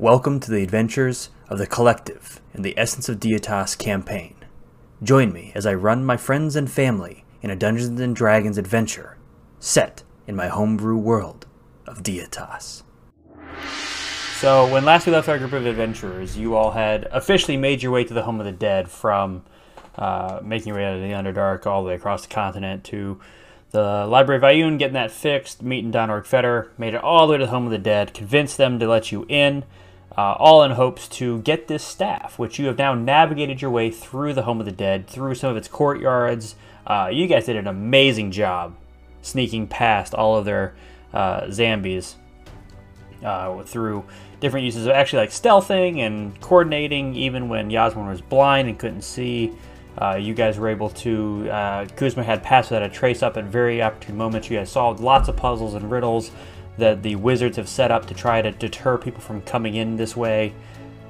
Welcome to the adventures of the Collective in the Essence of Dietas campaign. Join me as I run my friends and family in a Dungeons and Dragons adventure set in my homebrew world of Dietas. So, when last we left our group of adventurers, you all had officially made your way to the home of the dead from uh, making your way out of the Underdark all the way across the continent to the Library of Ioun, getting that fixed, meeting Don Fetter, made it all the way to the home of the dead, convinced them to let you in, uh, all in hopes to get this staff, which you have now navigated your way through the home of the dead, through some of its courtyards. Uh, you guys did an amazing job sneaking past all of their uh, zombies uh, through different uses of actually like stealthing and coordinating, even when Yasmin was blind and couldn't see. Uh, you guys were able to. Uh, Kuzma had passed without a trace up at very opportune moments. You guys solved lots of puzzles and riddles that the wizards have set up to try to deter people from coming in this way.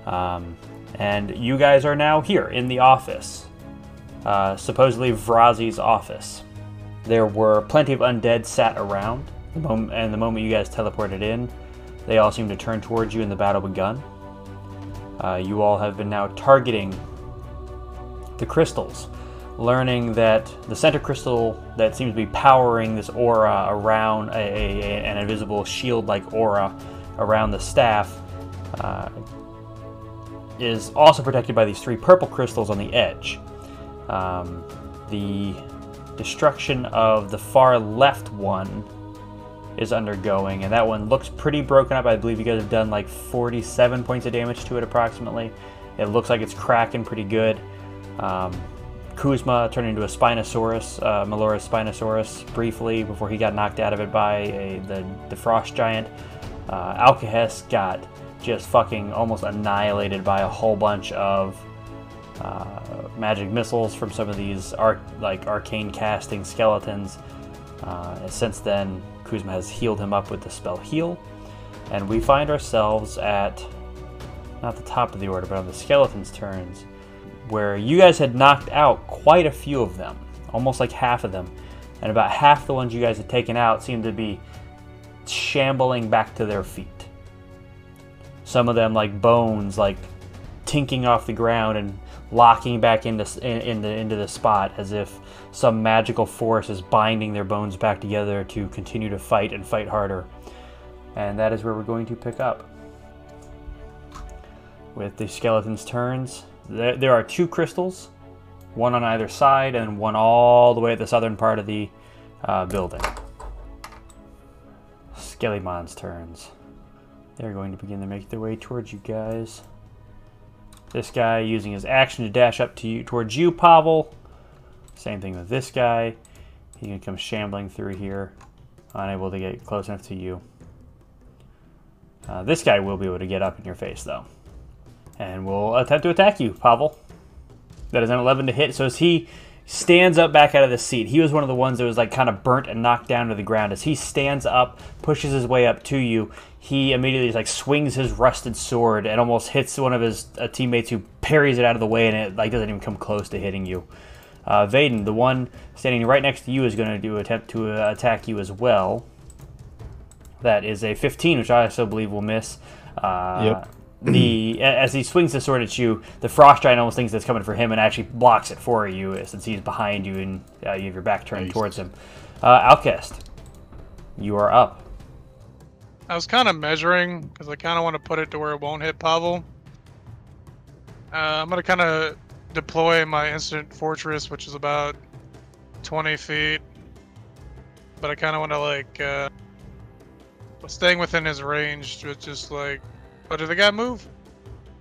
Um, and you guys are now here in the office, uh, supposedly Vrazi's office. There were plenty of undead sat around, the moment, and the moment you guys teleported in, they all seemed to turn towards you and the battle begun. Uh, you all have been now targeting the crystals, learning that the center crystal that seems to be powering this aura around a, a, an invisible shield like aura around the staff uh, is also protected by these three purple crystals on the edge. Um, the destruction of the far left one is undergoing, and that one looks pretty broken up. I believe you guys have done like 47 points of damage to it approximately. It looks like it's cracking pretty good. Um, Kuzma turned into a Spinosaurus, uh, Melora's Spinosaurus, briefly before he got knocked out of it by a, the, the Frost Giant. Uh, got just fucking almost annihilated by a whole bunch of uh, magic missiles from some of these arc, like arcane casting skeletons. Uh, since then, Kuzma has healed him up with the spell Heal, and we find ourselves at not the top of the order, but on the skeleton's turns where you guys had knocked out quite a few of them, almost like half of them, and about half the ones you guys had taken out seemed to be shambling back to their feet. Some of them, like bones, like tinking off the ground and locking back into into into the spot as if some magical force is binding their bones back together to continue to fight and fight harder. And that is where we're going to pick up. With the skeleton's turns, there, there are two crystals, one on either side and one all the way at the southern part of the uh, building. Skellymon's turns. They're going to begin to make their way towards you guys. This guy using his action to dash up to you towards you, Pavel. Same thing with this guy. He can come shambling through here, unable to get close enough to you. Uh, this guy will be able to get up in your face, though and will attempt to attack you, Pavel. That is an 11 to hit. So as he stands up back out of the seat, he was one of the ones that was like kind of burnt and knocked down to the ground. As he stands up, pushes his way up to you, he immediately like swings his rusted sword and almost hits one of his uh, teammates who parries it out of the way, and it like doesn't even come close to hitting you. Uh, Vaden, the one standing right next to you, is going to do attempt to uh, attack you as well. That is a 15, which I also believe will miss. Uh, yep the as he swings the sword at you, the frost giant almost thinks it's coming for him and actually blocks it for you since he's behind you and uh, you have your back turned nice. towards him. Uh, Outcast, you are up. I was kind of measuring because I kind of want to put it to where it won't hit Pavel. Uh, I'm gonna kind of deploy my instant fortress, which is about 20 feet, but I kind of want to like uh, staying within his range, with just like Oh, did the guy move?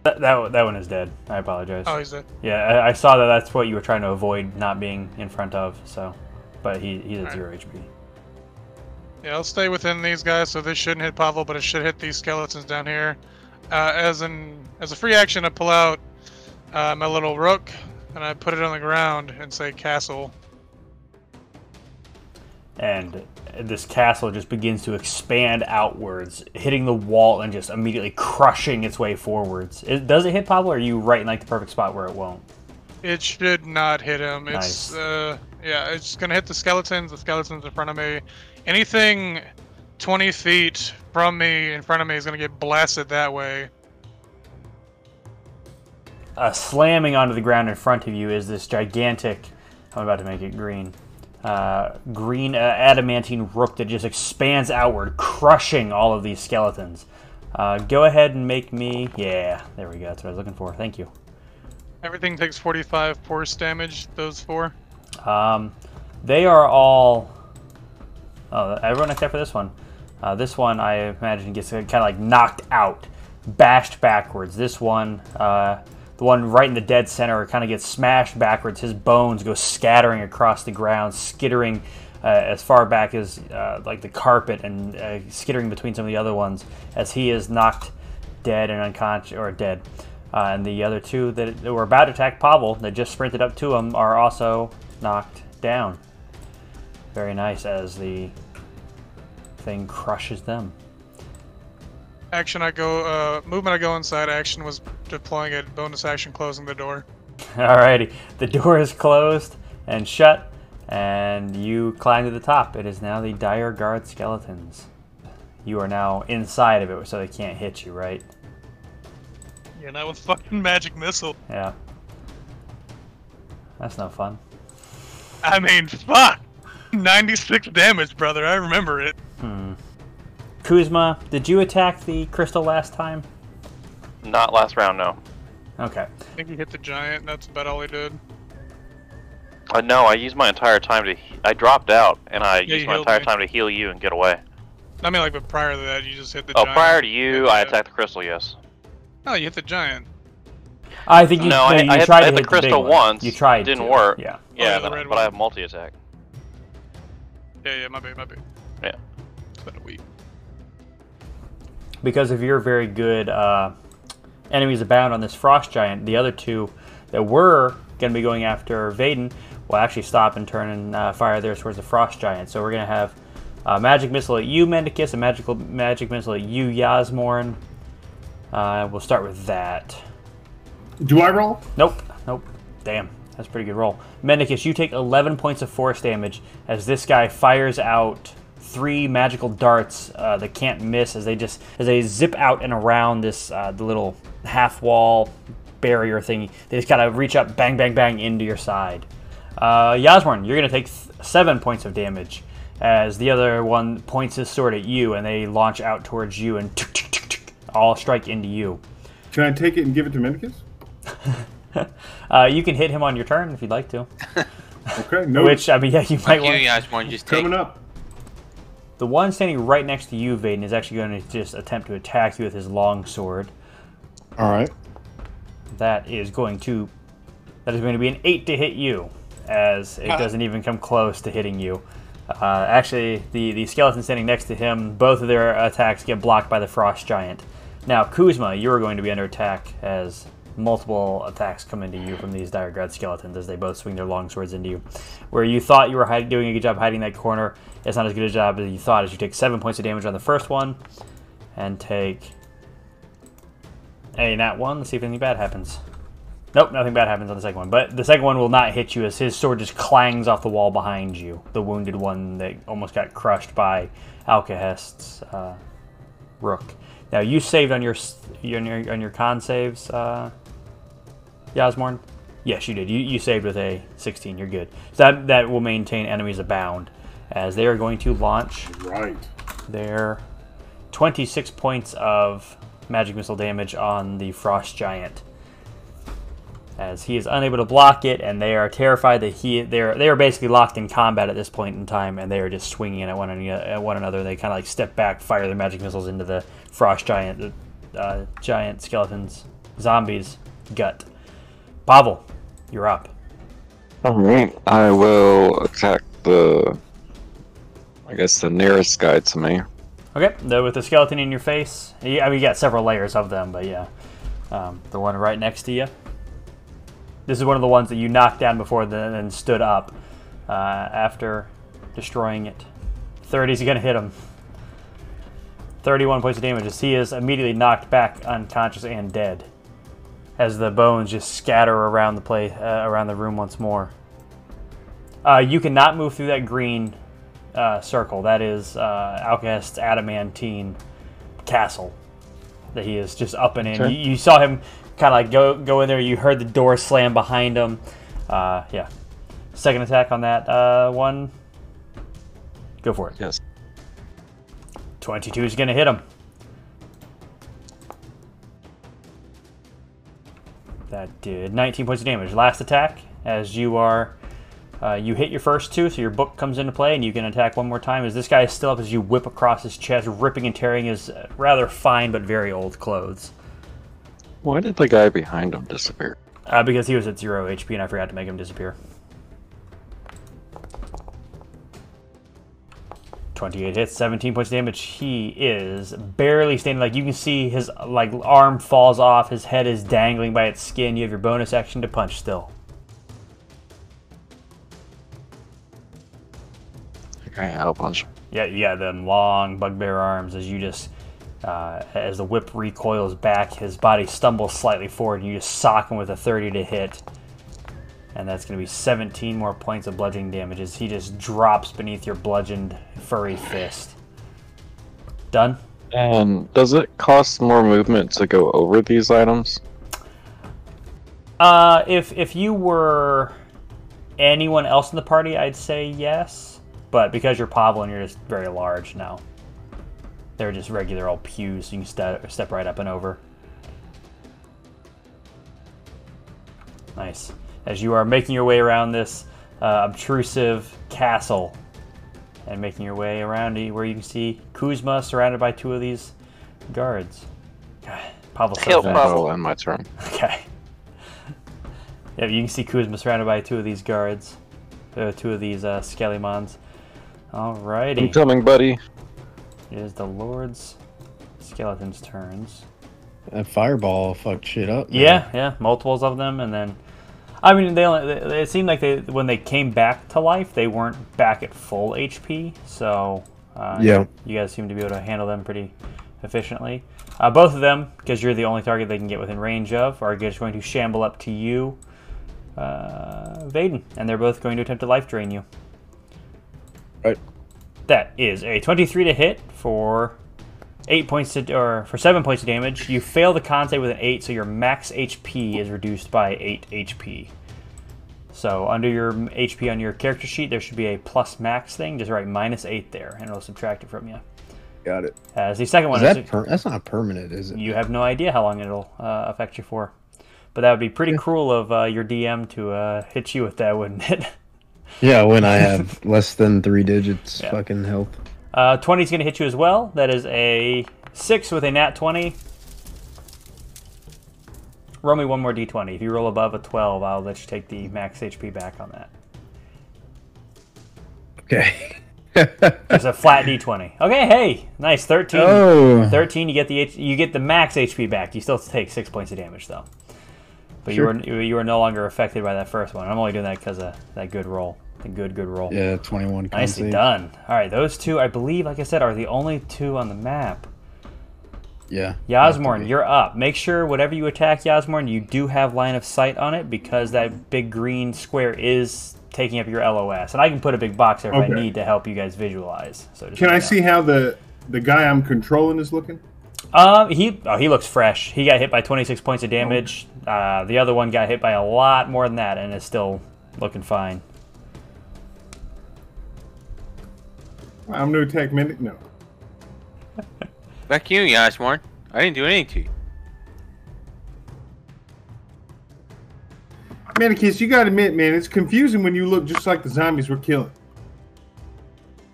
That, that, that one is dead. I apologize. Oh, he's dead. Yeah, I, I, saw that that's what you were trying to avoid not being in front of, so. But he, he's at right. zero HP. Yeah, I'll stay within these guys, so this shouldn't hit Pavel, but it should hit these skeletons down here. Uh, as an as a free action, I pull out uh, my little rook, and I put it on the ground and say castle. And this castle just begins to expand outwards, hitting the wall and just immediately crushing its way forwards. It, does it hit Pablo, or are you right in like the perfect spot where it won't? It should not hit him. Nice. It's uh, yeah, it's gonna hit the skeletons. The skeletons in front of me. Anything 20 feet from me in front of me is gonna get blasted that way. uh, slamming onto the ground in front of you is this gigantic. I'm about to make it green. Uh, green uh, adamantine rook that just expands outward, crushing all of these skeletons. Uh, go ahead and make me. Yeah, there we go. That's what I was looking for. Thank you. Everything takes 45 force damage, those four. Um, they are all. Oh, everyone except for this one. Uh, this one, I imagine, gets kind of like knocked out, bashed backwards. This one, uh, the one right in the dead center, kind of gets smashed backwards. His bones go scattering across the ground, skittering uh, as far back as uh, like the carpet and uh, skittering between some of the other ones as he is knocked dead and unconscious or dead. Uh, and the other two that were about to attack Pavel, that just sprinted up to him, are also knocked down. Very nice as the thing crushes them. Action, I go. Uh, movement, I go inside. Action was deploying it. Bonus action, closing the door. Alrighty, the door is closed and shut, and you climb to the top. It is now the dire guard skeletons. You are now inside of it, so they can't hit you, right? Yeah, that was fucking magic missile. Yeah. That's no fun. I mean, fuck. 96 damage, brother. I remember it. Hmm. Kuzma, did you attack the crystal last time? Not last round, no. Okay. I think he hit the giant. That's about all he did. Uh, no, I used my entire time to. He- I dropped out, and I Yeah, used my entire me. time to heal you and get away. I mean, like, but prior to that, you just hit the Oh, giant. prior to you, I yeah. attacked the crystal. Yes. Oh, you hit the giant. I think you, No, I- you I tried I to hit the hit crystal big one. once, You tried. didn't to. work. Yeah. yeah, Yeah, the but, but I have multi attack. Yeah, yeah, my bad, my bad. Yeah. It's been a week. Because of your very good uh, enemies abound on this frost giant, the other two that were going to be going after Vaden will actually stop and turn and uh, fire theirs towards the frost giant. So we're going to have uh, magic missile at you, Mendicus, a magical magic missile at you, Yasmorn. Uh, we'll start with that. Do I roll? Nope, nope. Damn, that's a pretty good roll. Mendicus, you take 11 points of force damage as this guy fires out three magical darts uh, that can't miss as they just as they zip out and around this uh, the little half wall barrier thing. They just kind of reach up, bang, bang, bang into your side. Uh, Yasmorn, you're gonna take th- seven points of damage as the other one points his sword at you and they launch out towards you and tick, tick, tick, tick, all strike into you. Can I take it and give it to Mendicus? Uh, you can hit him on your turn if you'd like to. Okay, no. Which I mean, yeah, you might Fuck you want. guys want to just take coming up? The one standing right next to you, Vaden, is actually going to just attempt to attack you with his long sword. All right. That is going to. That is going to be an eight to hit you, as it doesn't even come close to hitting you. Uh, actually, the the skeleton standing next to him, both of their attacks get blocked by the frost giant. Now, Kuzma, you are going to be under attack as multiple attacks come into you from these dire guard skeletons as they both swing their long swords into you. Where you thought you were hide- doing a good job hiding that corner, it's not as good a job as you thought. As you take seven points of damage on the first one, and take a nat one. Let's see if anything bad happens. Nope, nothing bad happens on the second one. But the second one will not hit you as his sword just clangs off the wall behind you. The wounded one that almost got crushed by Alcahest's uh, rook. Now you saved on your on your on your con saves, uh, Yasmorn. Yes, you did. You, you saved with a 16. You're good. So that that will maintain enemies abound, as they are going to launch Right. their 26 points of magic missile damage on the frost giant as he is unable to block it and they are terrified that he they're they are basically locked in combat at this point in time and they are just swinging at one, at one another they kind of like step back fire their magic missiles into the frost giant the uh, giant skeletons zombies gut Pavel you're up Alright, I will attack the. I guess the nearest guy to me. Okay, the, with the skeleton in your face. Yeah, I mean, you got several layers of them, but yeah. Um, the one right next to you. This is one of the ones that you knocked down before, then then stood up uh, after destroying it. 30 is going to hit him. 31 points of damage as he is immediately knocked back unconscious and dead. As the bones just scatter around the place, uh, around the room once more. Uh, you cannot move through that green uh, circle. That is uh, Alcahest's adamantine castle. that he is just up and in. Okay. You, you saw him kind of like go go in there. You heard the door slam behind him. Uh, yeah. Second attack on that uh, one. Go for it. Yes. 22 is going to hit him. That did 19 points of damage. Last attack, as you are, uh, you hit your first two, so your book comes into play, and you can attack one more time. As this guy is still up, as you whip across his chest, ripping and tearing his uh, rather fine but very old clothes. Why did the guy behind him disappear? Uh, because he was at zero HP, and I forgot to make him disappear. 28 hits, 17 points of damage. He is barely standing. Like you can see, his like arm falls off. His head is dangling by its skin. You have your bonus action to punch still. Okay, I'll punch. Yeah, you got them long bugbear arms as you just, uh, as the whip recoils back, his body stumbles slightly forward, and you just sock him with a 30 to hit. And that's going to be 17 more points of bludgeoning damage as he just drops beneath your bludgeoned furry fist. Done? And does it cost more movement to go over these items? Uh, if if you were anyone else in the party, I'd say yes. But because you're Pablo and you're just very large now, they're just regular old pews. So you can step step right up and over. Nice. As you are making your way around this uh, obtrusive castle, and making your way around it where you can see Kuzma surrounded by two of these guards. God, Pablo's so Kill fast. Pablo. That'll my turn. Okay. Yeah, you can see Kuzma surrounded by two of these guards. Uh, two of these uh, Skellimons. Alrighty. Incoming, buddy. It is the Lord's Skeleton's turns. That fireball fucked shit up. man. Yeah, yeah, multiples of them, and then, I mean, they, only, they it seemed like they when they came back to life, they weren't back at full HP. So, uh, Yeah. you guys seem to be able to handle them pretty efficiently. Uh, both of them, because you're the only target they can get within range of, are just going to shamble up to you, uh, Vaden, and they're both going to attempt to life drain you. Right. That is a 23 to hit for eight points to, or for seven points of damage. You fail the con save with an eight, so your max HP is reduced by eight HP. So under your HP on your character sheet, there should be a plus max thing. Just write minus eight there, and it'll subtract it from you. Got it. As the second one Is is, that per- that's not permanent, is it? you have no idea how long it'll uh, affect you for. But that would be pretty cruel of uh, your DM to uh, hit you with that, wouldn't it? Yeah, when I have less than three digits Yeah. fucking health. Uh, 20 is going to hit you as well. That is a 6 with a nat 20. Roll me one more d20. If you roll above a 12, I'll let you take the max HP back on that. Okay. It's a flat d20. Okay, hey, nice 13. oh. 13, you get the H- you get the max HP back. You still take six points of damage though. But Sure. you are you are no longer affected by that first one. I'm only doing that because of that good roll, the good good roll. Yeah, 21 Nicely save. done. All right, those two, I believe, like I said, are the only two on the map. Yeah. Yasmorn, you're up. Make sure whatever you attack, Yasmorn, you do have line of sight on it because that big green square is taking up your LOS, and I can put a big box there if I need to help you guys visualize. So just Can I me know. see how the the guy I'm controlling is looking? Um, he oh, he looks fresh. He got hit by 26 points of damage. Uh, the other one got hit by a lot more than that, and is still looking fine. I'm no tech medic. No. Back you, Yasmorn. I didn't do anything to you. Manicus, you gotta admit, man, it's confusing when you look just like the zombies we're killing.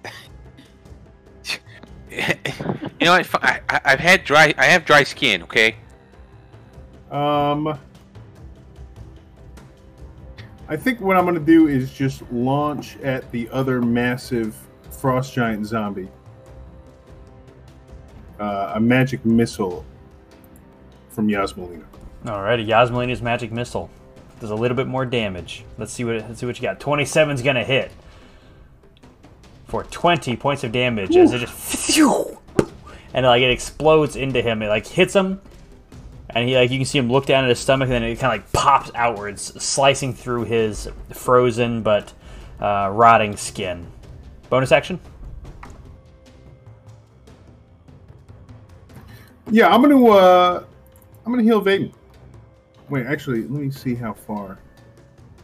you know what? I, I, I've had dry. I have dry skin. Okay. Um, I think what I'm gonna do is just launch at the other massive frost giant zombie. Uh, a magic missile from Yasmalina. Alrighty, Yasmalina's magic missile does a little bit more damage. Let's see what let's see what you got. 27's gonna hit for 20 points of damage as it just and like it explodes into him. It like hits him, and he like you can see him look down at his stomach, and then it kind of like pops outwards, slicing through his frozen but uh, rotting skin. Bonus action. Yeah, I'm gonna uh I'm gonna heal Vaden. Wait, actually, let me see how far.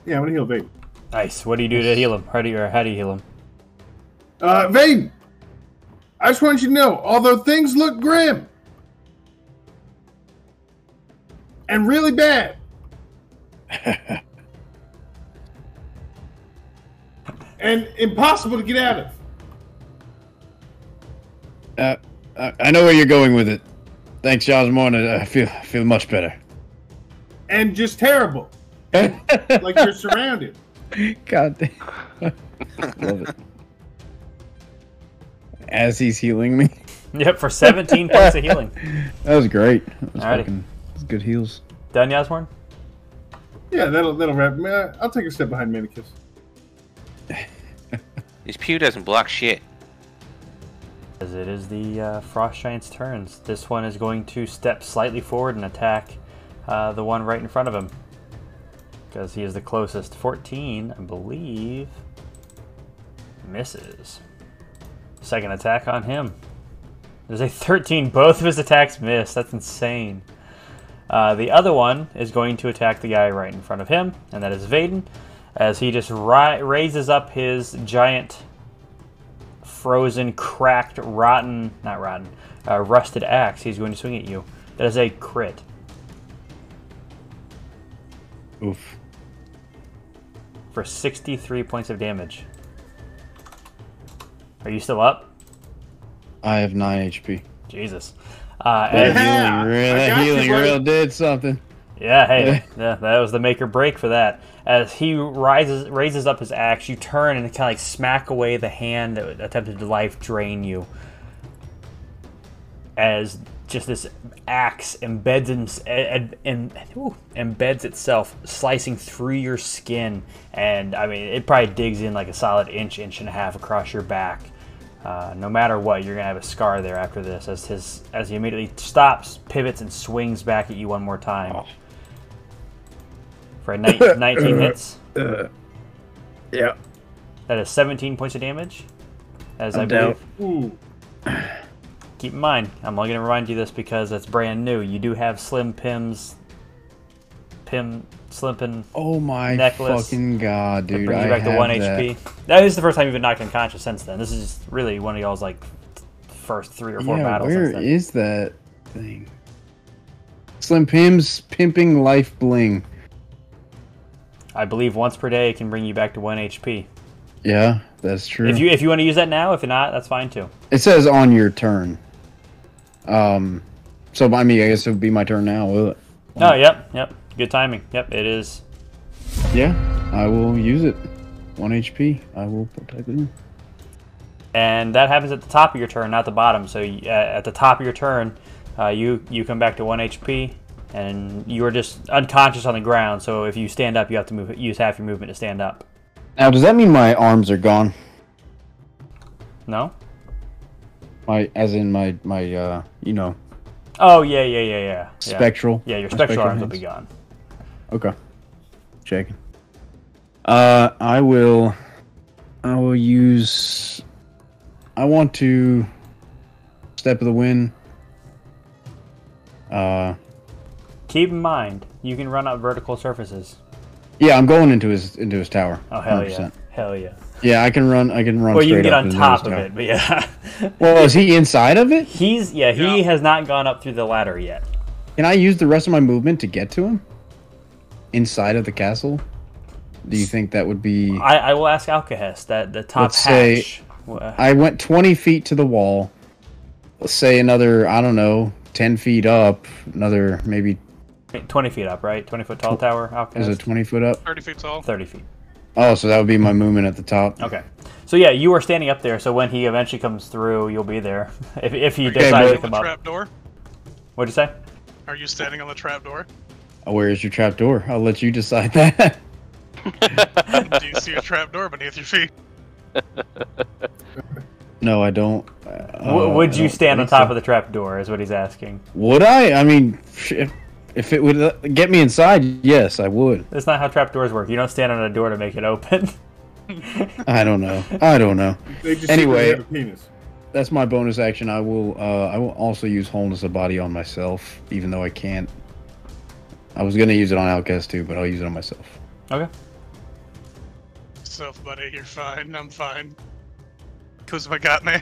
Yeah, I'm gonna heal Vaden. Nice. What do you do to heal him? How do you, or how do you heal him? Uh Vaden! I just want you to know, although things look grim and really bad, and impossible to get out of. Uh, I I know where you're going with it. Thanks, Osmond. I feel I feel much better. And just terrible. Like you're surrounded. God damn. Love it. As he's healing me. Yep, for 17 points of healing. That was great. That was fucking that was good heals. Done, Yasmorn? Yeah, that'll that'll wrap me. Uh, I'll take a step behind Manicus. This pew doesn't block shit. As it is the uh, Frost Giant's turns. This one is going to step slightly forward and attack uh, the one right in front of him. Because he is the closest. 14, I believe, misses. Second attack on him. There's a 13. Both of his attacks miss. That's insane. Uh, the other one is going to attack the guy right in front of him, and that is Vaden, as he just ri- raises up his giant frozen, cracked, rotten, not rotten, uh, rusted axe. He's going to swing at you. That is a crit. Oof. for 63 points of damage. Are you still up? I have nine HP. Jesus. Uh, as- Yeah, healing real, I that healing real did something. yeah, hey, yeah, that was the make or break for that. As he rises, raises up his axe, you turn and kind of like smack away the hand that attempted to life drain you. As just this axe embeds in, in, ooh, embeds itself, slicing through your skin, and I mean it probably digs in like a solid inch, inch and a half across your back. Uh, no matter what, you're gonna have a scar there after this. As his as he immediately stops, pivots, and swings back at you one more time. For a ni- 19 uh, hits, uh, Yeah. that is 17 points of damage. As I I'm down. believe. Ooh. Keep in mind, I'm only gonna remind you this because it's brand new. You do have Slim Pim's Pim Slim Pim Oh my Necklace. fucking god, dude! brings you back to one that. HP. That is the first time you've been knocked unconscious since then. This is really one of y'all's like first three or four yeah, battles. where since then. is that thing? Slim Pim's pimping life bling. I believe once per day it can bring you back to one HP. Yeah, that's true. If you if you want to use that now, if not, that's fine too. it says on your turn. Um, so I mean, I guess it would be my turn now, will it? Oh, yep, yep. Good timing. Yep, it is. Yeah, I will use it. One HP. I will protect it. And that happens at the top of your turn, not the bottom. So uh, at the top of your turn, uh, you you come back to one HP, and you are just unconscious on the ground. So if you stand up, you have to move use half your movement to stand up. Now, does that mean my arms are gone? No? My, as in my my uh, you know, Oh yeah, yeah, yeah, yeah. Spectral. yeah your my spectral arms will hands. be gone. Okay. Checking. Uh, I will. I will use. I want to. Step of the wind. Uh, Keep in mind, you can run up vertical surfaces. yeah, I'm going into his into his tower. Oh hell 100%. yeah, hell yeah. Yeah, I can run. I can run. Well, you can straight get up on top of tower. it, but yeah. Well, is he inside of it? He's yeah, he Yeah. has not gone up through the ladder yet. Can I use the rest of my movement to get to him? Inside of the castle? Do you think that would be? I, I will ask Alcahest that the top Let's say- hatch. uh, I went 20 feet to the wall. Let's say another, I don't know, 10 feet up. Another maybe, 20 feet up, right? 20 foot tall tower, is it 20 foot up? 30 feet tall. 30 feet. Oh, so that would be my movement at the top. Okay. So yeah, you are standing up there. So when he eventually comes through, you'll be there. If, if he Okay, decides but- to come the up. trap door. What'd you say? Are you standing on the trap door? Oh, where is your trap door? I'll let you decide that. Do you see a trap door beneath your feet? no, I don't. W- would uh, you stand on top of the trap door? Is what he's asking. Would I? I mean, if, if it would uh, get me inside, yes, I would. That's not how trap doors work. You don't stand on a door to make it open. I don't know. I don't know. They just Anyway. a penis. that's my bonus action. I will. Uh, I will also use wholeness of body on myself, even though I can't. I was gonna use it on Outcast too, but I'll use it on myself. Okay. Self, buddy, you're fine. I'm fine. Kuzma got me.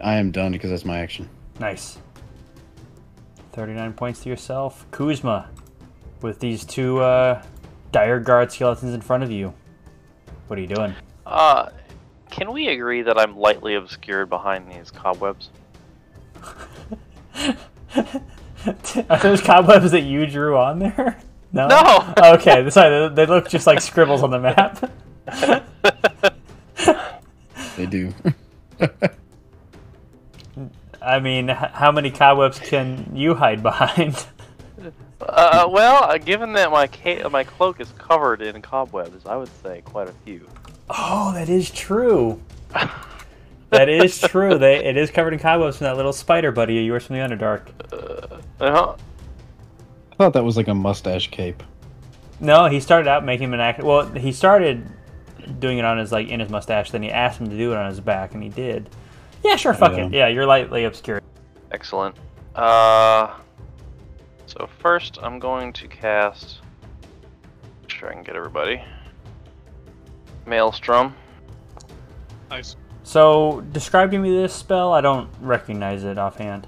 I am done because that's my action. Nice. 39 points to yourself. Kuzma, with these two uh, dire guard skeletons in front of you. What are you doing? Uh, can we agree that I'm lightly obscured behind these cobwebs? Are those cobwebs that you drew on there? No. No! okay, sorry. They, they look just like scribbles on the map. They do. I mean, how many cobwebs can you hide behind? Uh, well, uh, given that my ca- my cloak is covered in cobwebs, I would say quite a few. Oh, that is true. That is true. They it is covered in cobwebs from that little spider buddy of yours from the Underdark. Uh-huh. I thought that was like a mustache cape. No, he started out making him an act. Well, he started doing it on his like in his mustache. Then he asked him to do it on his back, and he did. Yeah, sure. Fuck Yeah. it. Yeah, you're lightly obscured. Excellent. Uh, so first I'm going to cast. Make sure I can get everybody. Maelstrom. Nice. So, describe to me this spell. I don't recognize it offhand.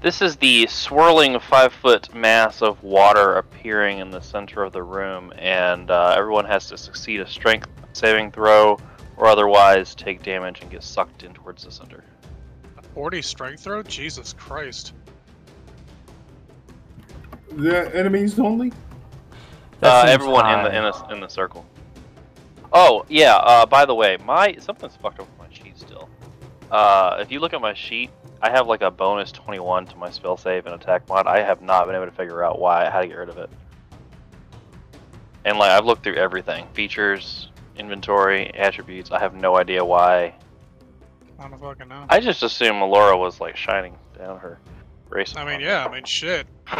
This is the swirling five foot mass of water appearing in the center of the room, and uh, everyone has to succeed a strength saving throw or otherwise take damage and get sucked in towards the center. A 40 strength throw? Jesus Christ. The enemies only? Uh, seems everyone in the in the in the circle. Oh yeah. Uh, by the way, my something's fucked up with my sheet still. Uh, if you look at my sheet, I have like a bonus 21 to my spell save and attack mod. I have not been able to figure out why how to get rid of it. And like I've looked through everything, features, inventory, attributes. I have no idea why. I don't fucking know. I just assume Melora was like shining down her race. I mean, yeah, I mean, shit.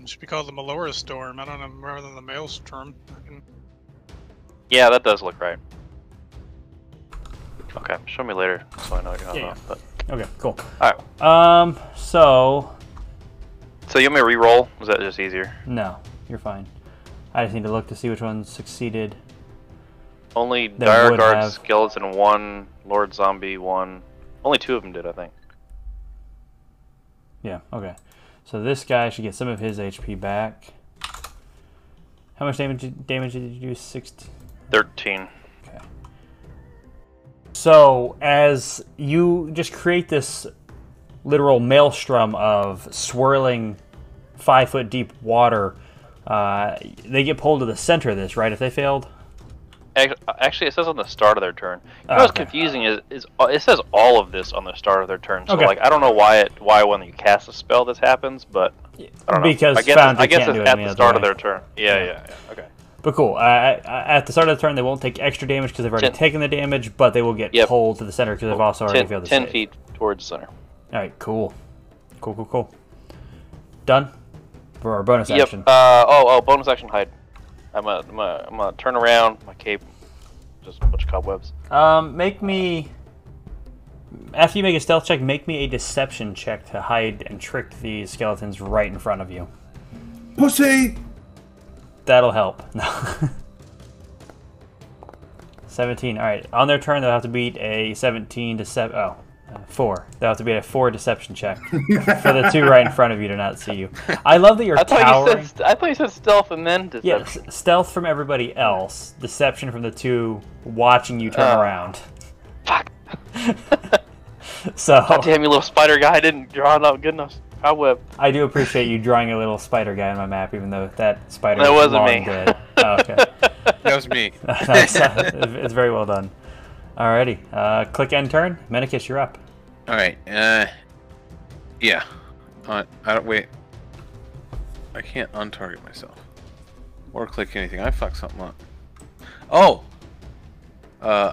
It should be called the Melora Storm. I don't know, rather than the Maelstrom. Fucking- yeah, that does look right. Okay, show me later so I know what you're talking Yeah, about. But Okay, cool. Alright. Um, so So you want me to re-roll? Was that just easier? no, you're fine. I just need to look to see which ones succeeded. Only Dire Guard have- Skeleton one, Lord Zombie one. Only two of them did, I think. Yeah, okay. So this guy should get some of his HP back. How much damage damage did you do? 60. Thirteen. Okay. So as you just create this literal maelstrom of swirling five foot deep water, uh, they get pulled to the center of this, right? If they failed? Actually, it says on the start of their turn. You know Oh, what's okay. confusing is, is uh, it says all of this on the start of their turn. So Okay. like I don't know why it why when you cast a spell this happens, but I don't know. Because I guess, Foundry I guess it's it at the start of their turn. Yeah, Yeah. yeah, yeah. Okay. But cool. Uh, at the start of the turn, they won't take extra damage because they've already Ten- taken the damage, but they will get Yep. pulled to the center because they've also already Ten, failed the 10 save. feet towards the center. All right, cool, cool, cool, cool. Done for our bonus Yep. action. Uh, oh, oh, bonus action hide. I'm gonna, I'm gonna, I'm gonna turn around. My cape, just a bunch of cobwebs. Um, make me after you make a stealth check, make me a deception check to hide and trick these skeletons right in front of you. Pussy! That'll help. No. 17. All right. On their turn, they'll have to beat a 17 to 7. Oh, uh, 4. They'll have to beat a 4 deception check for the two right in front of you to not see you. I love that you're I thought towering. you said, I thought you said stealth and then Yes, deception. stealth from everybody else, deception from the two watching you turn Oh. around. Fuck. So God damn you, little spider guy! I didn't draw it out good enough. Cobweb. I do appreciate you drawing a little spider guy on my map, even though that spider That is wasn't long me. dead. Oh, okay. That was me. No, it's, uh, it's very well done. Alrighty, uh, click end turn. Menikis, you're up. All right. Uh, yeah. Uh, I don't wait. I can't untarget myself or click anything. I fucked something up. Oh. Uh,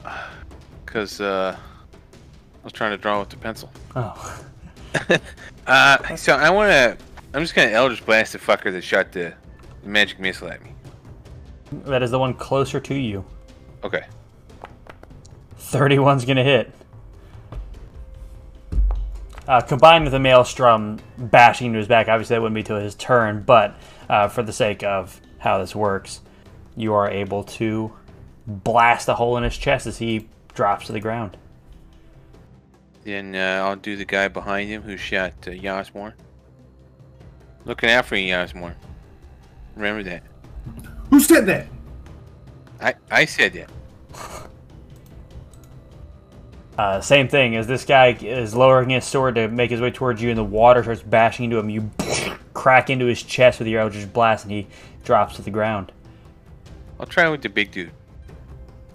cause uh, I was trying to draw with the pencil. Oh, Uh, so I wanna. I'm just gonna Eldritch Blast the fucker that shot the magic missile at me. that is the one closer to you. Okay. 31's going to hit. Uh, combined with the maelstrom bashing into his back, obviously that wouldn't be till his turn, but uh, for the sake of how this works, you are able to blast a hole in his chest as he drops to the ground. Then uh, I'll do the guy behind him who shot uh, Yasmore. Looking after you, Yasmore. Remember that. Who said that? I I said that. Uh, same thing as this guy is lowering his sword to make his way towards you, and the water starts bashing into him. You crack into his chest with your Eldritch Blast, and he drops to the ground. I'll try with the big dude.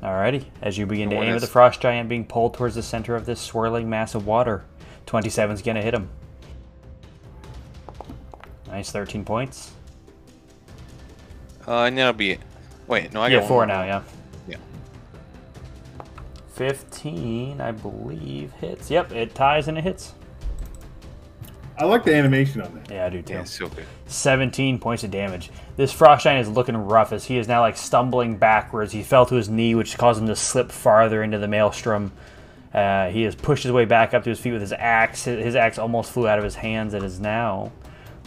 Alrighty, as you begin to The one aim at the Frost Giant being pulled towards the center of this swirling mass of water, 27's gonna hit him. Nice, 13 points. Uh, and that'll be it. Wait, no, I yeah, got four one now, yeah. Yeah. 15, I believe, hits. Yep, it ties and it hits. I like the animation on that. Yeah, I do too. Yeah, it's so good. 17 points of damage. This Frost Giant is looking rough as he is now like stumbling backwards. He fell to his knee, which caused him to slip farther into the maelstrom. Uh, he has pushed his way back up to his feet with his axe. His his axe almost flew out of his hands. It is now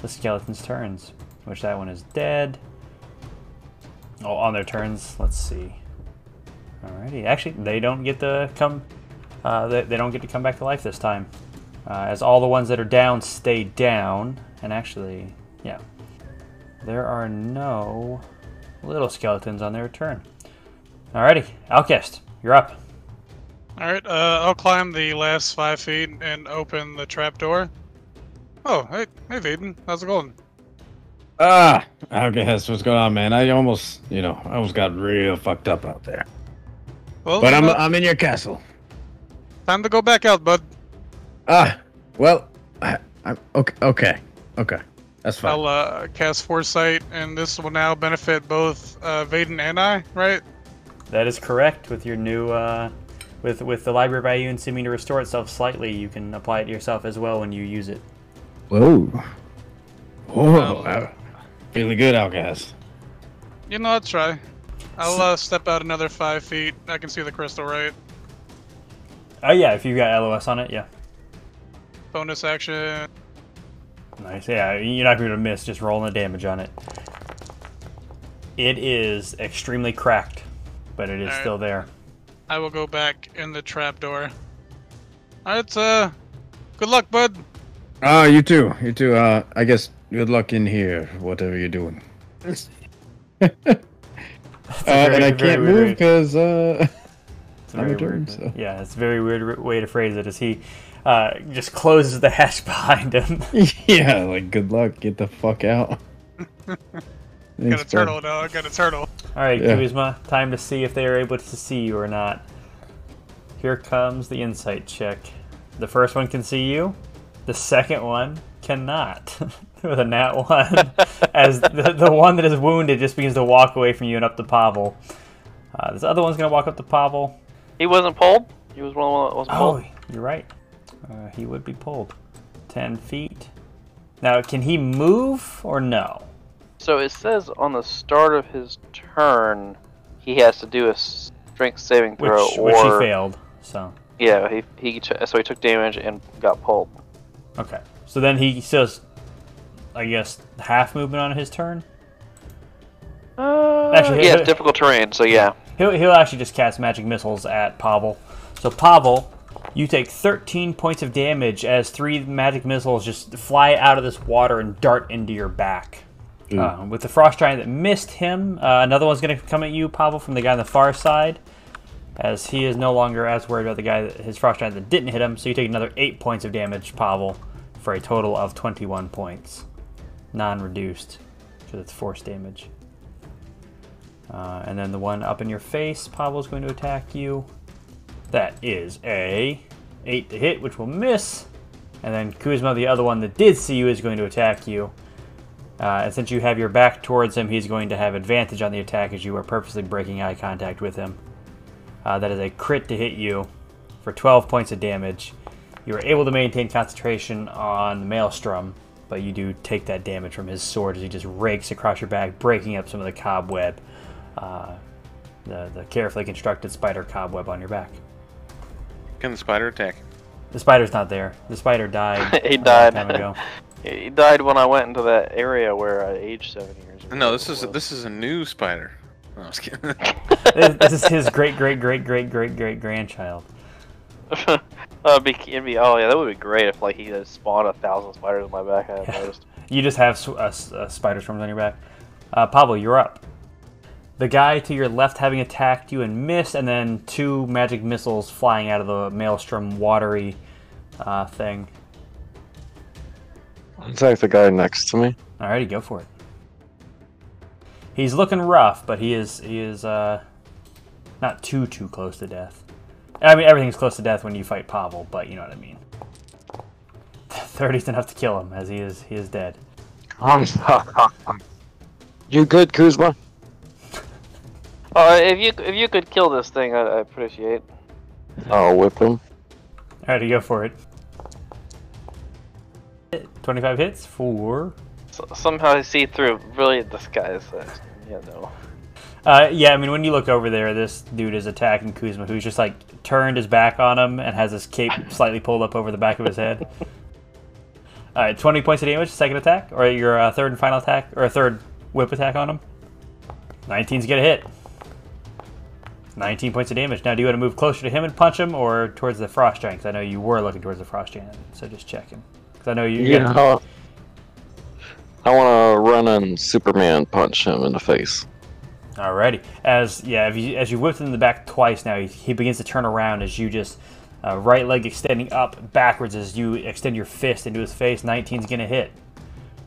the skeleton's turns, which that one is dead. Oh, on their turns, let's see. Alrighty, actually, they don't get to come. Uh, they, they don't get to come back to life this time, uh, as all the ones that are down stay down. And actually, yeah, there are no little skeletons on their turn. Alrighty, Outcast, you're up. Alright, uh, I'll climb the last five feet and open the trapdoor. Oh, hey, hey, Vaden, how's it going? Ah, okay, that's what's going on, man. I almost, you know, I almost got real fucked up out there. Well, But I'm, know, I'm in your castle. time to go back out, bud. Ah, well, I, I'm okay, okay, okay. That's fine. I'll uh, cast Foresight, and this will now benefit both uh, Vaden and I, right? That is correct. With your new, uh, with with the library value and seeming to restore itself slightly, you can apply it to yourself as well when you use it. Whoa. Whoa. Um, feeling good, Outcast. You know, I'll try. I'll uh, step out another five feet. I can see the crystal, right? Oh yeah, if you've got LOS on it, yeah. Bonus action. Nice. Yeah, you're not going to miss just rolling the damage on it. It is extremely cracked, but it is Alright. still there. I will go back in the trapdoor. Alright, uh, good luck, bud. Ah, you too. You too. Uh, I guess good luck in here, whatever you're doing. uh, very- and I can't move because uh, It's a I'm a turn, weird, so. Yeah, it's a very weird way to phrase it. Is he uh, just closes the hatch behind him. yeah, like good luck. Get the fuck out. Got a bud. turtle now. I got a turtle. All right, Yeah. Kuzma, time to see if they are able to see you or not. Here comes the insight check. The first one can see you. The second one cannot. With a nat one, as the, the one that is wounded just begins to walk away from you and up to Pavel. Uh, this other one's gonna walk up to Pavel. He wasn't pulled. He was one of the one that wasn't Oh, pulled. you're right. Uh, he would be pulled. Ten feet. Now, can he move or no? So it says on the start of his turn, he has to do a strength saving Which, throw, which he or failed. So yeah, he he so he took damage and got pulled. okay. So then he has, I guess, half movement on his turn. Uh, Actually, yeah, difficult terrain. So yeah, He'll, he'll actually just cast magic missiles at Pavel. So Pavel, you take 13 points of damage as three magic missiles just fly out of this water and dart into your back. Uh, with the frost giant that missed him, uh, another one's going to come at you, Pavel, from the guy on the far side, as he is no longer as worried about the guy, that, his frost giant that didn't hit him. So you take another eight points of damage, Pavel, for a total of 21 points, non-reduced, because it's force damage. Uh, and then the one up in your face, Pavel's going to attack you. That is a 8 to hit, which will miss. And then Kuzma, the other one that did see you, is going to attack you. Uh, and since you have your back towards him, he's going to have advantage on the attack as you are purposely breaking eye contact with him. Uh, that is a crit to hit you for 12 points of damage. You are able to maintain concentration on the Maelstrom, but you do take that damage from his sword as he just rakes across your back, breaking up some of the cobweb, uh, the, the carefully constructed spider cobweb on your back. Can the spider attack? The spider's not there. The spider died. He a long died. time ago. He died when I went into that area where I aged seven years. or No, this is it was. this is a new spider. No, I was kidding. this, this is his great great great great great great grandchild. Oh, it'd be, it'd be, oh yeah, that would be great if like he had spawned a thousand spiders on my back. I had noticed. You just have sw- uh, uh, spider swarms on your back. Uh, Pablo, you're up. The guy to your left having attacked you and missed, and then two magic missiles flying out of the maelstrom watery uh, thing. Attack the guy next to me. Alrighty, go for it. He's looking rough, but he is he is uh, not too too close to death. I mean, everything's close to death when you fight Pavel, but you know what I mean. Thirty's enough to kill him, as he is he is dead. you good, Kuzma? Oh, if you if you could kill this thing, I, I appreciate. I'll whip him. Alrighty, go for it. Twenty-five hits for. So, somehow I see through. Really, this guy is. Uh, yeah, no. Uh, yeah, I mean, when you look over there, this dude is attacking Kuzma, who's just like turned his back on him and has his cape slightly pulled up over the back of his head. All right, 20 points of damage, second attack, or your uh, third and final attack, or a third whip attack on him. 19's gonna hit. 19 points of damage. Now, do you want to move closer to him and punch him, or towards the frost giant? 'Cause I know you were looking towards the frost giant, so just checking. Because I know you. You know, I want to run and Superman punch him in the face. Alrighty. As yeah, you, as you whipped him in the back twice now, he, he begins to turn around as you just uh, right leg extending up backwards as you extend your fist into his face. 19's gonna hit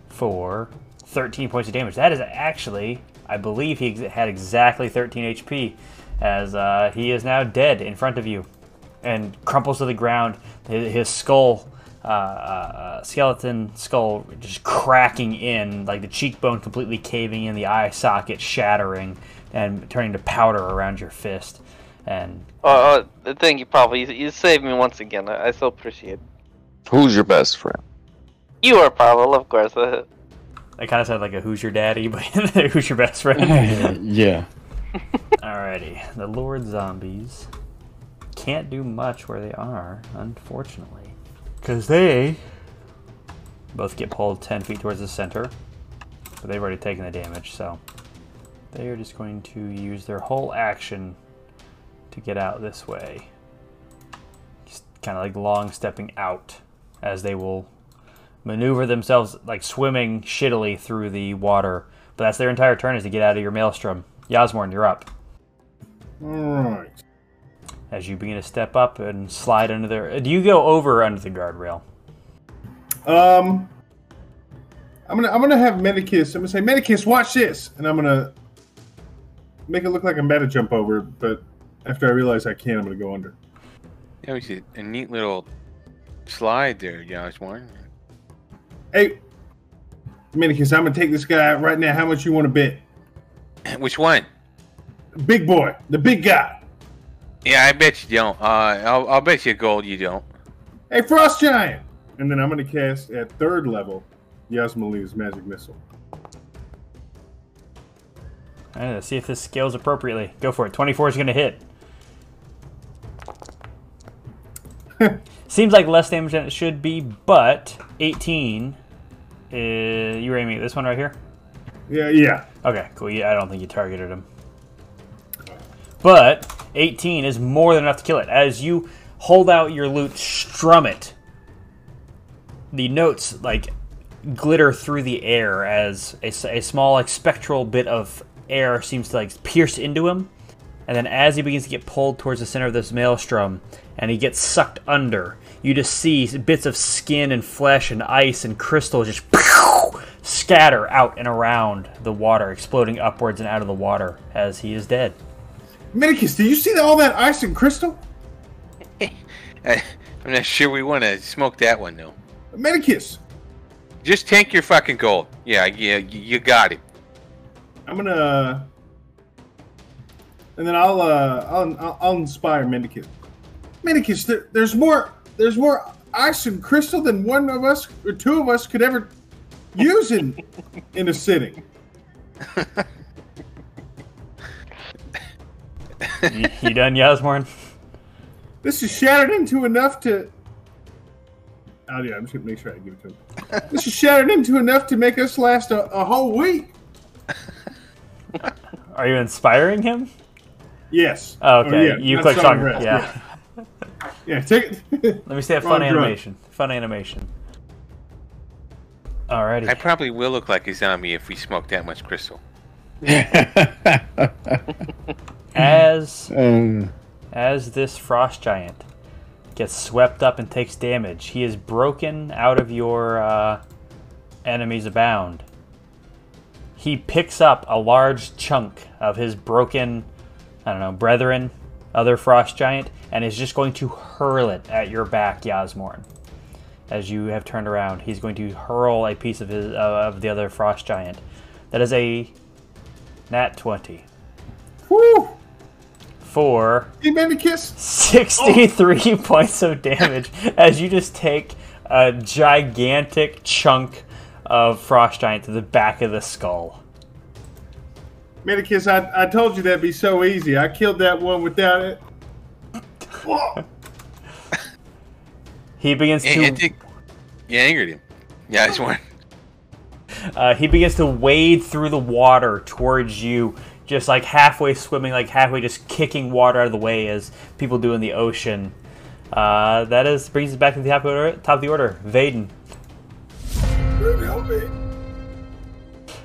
for 13 points of damage. That is actually, I believe he had exactly 13 HP, as uh, he is now dead in front of you, and crumples to the ground. His, his skull. Uh, uh, uh, skeleton skull just cracking in, like the cheekbone completely caving in, the eye socket shattering, and turning to powder around your fist. And Oh, oh, thank you, Pablo. You, you saved me once again. I, I so appreciate it. Who's your best friend? You are Pablo, of course. Uh, I kind of sounded like a "Who's your daddy?" but who's your best friend? yeah. Alrighty, the Lord Zombies can't do much where they are, unfortunately, because they both get pulled ten feet towards the center, but they've already taken the damage, so they are just going to use their whole action to get out this way. Just kind of like long stepping out as they will maneuver themselves like swimming shittily through the water. But that's their entire turn is to get out of your maelstrom. Yasmorn, you're up. Alright. As you begin to step up and slide under there. Do you go over or under the guardrail? Um, I'm gonna I'm gonna have Medicus. I'm gonna say Medicus, watch this, and I'm gonna make it look like I'm about to jump over. But after I realize I can't, I'm gonna go under. Yeah, we see a neat little slide there, Yasmorn. Hey, Medicus, I'm gonna take this guy out right now. How much you want to bet? Which one? Big boy, the big guy. Yeah, I bet you don't. Uh, I'll, I'll bet you gold you don't. Hey, Frost Giant. And then I'm gonna cast at third level Yasmali's magic missile. Alright, let's see if this scales appropriately. Go for it. 24 is going to hit. Seems like less damage than it should be, but 18. Uh, you were aiming at this one right here? Yeah, yeah. Okay, cool. Yeah, I don't think you targeted him. But 18 is more than enough to kill it. As you hold out your lute, strum it. The notes like glitter through the air as a small like spectral bit of air seems to like pierce into him. And then as he begins to get pulled towards the center of this maelstrom and he gets sucked under, you just see bits of skin and flesh and ice and crystal just scatter out and around the water, exploding upwards and out of the water as he is dead. Medicus, do you see all that ice and crystal? I, I'm not sure we want to smoke that one though. Medicus, Just tank your fucking gold. Yeah, yeah, you you got it. I'm gonna, and then I'll uh, I'll I'll, I'll inspire Medicus. Medicus, there, there's more there's more ice and crystal than one of us or two of us could ever use in in a sitting. you, you done, Yasmorn? This is shattered into enough to. Oh yeah, I'm just gonna make sure I give it to him. this is shattered into enough to make us last a, a whole week. Are you inspiring him? Yes. Oh, okay. Oh, yeah, you not clicked on rest, yeah. Yeah, take it. Let me see that fun drug. animation. Fun animation. Alrighty. I probably will look like a zombie if we smoke that much crystal. As as this frost giant gets swept up and takes damage, he is broken out of your uh, enemies abound. He picks up a large chunk of his broken, I don't know, brethren, other frost giant, and is just going to hurl it at your back, Yasmorn. As you have turned around, he's going to hurl a piece of his uh, of the other frost giant. That is a nat twenty Woo! For He made me kiss. 63 points of damage as you just take a gigantic chunk of frost giant to the back of the skull. Medicus, I, I told you that'd be so easy. I killed that one without it. He begins Yeah, to think you angered him. Yeah, I just want. uh, he begins to wade through the water towards you, just like halfway swimming, like halfway just kicking water out of the way as people do in the ocean. Uh, that is brings us back to the top of the order. Top of the order, Vaden. Help me.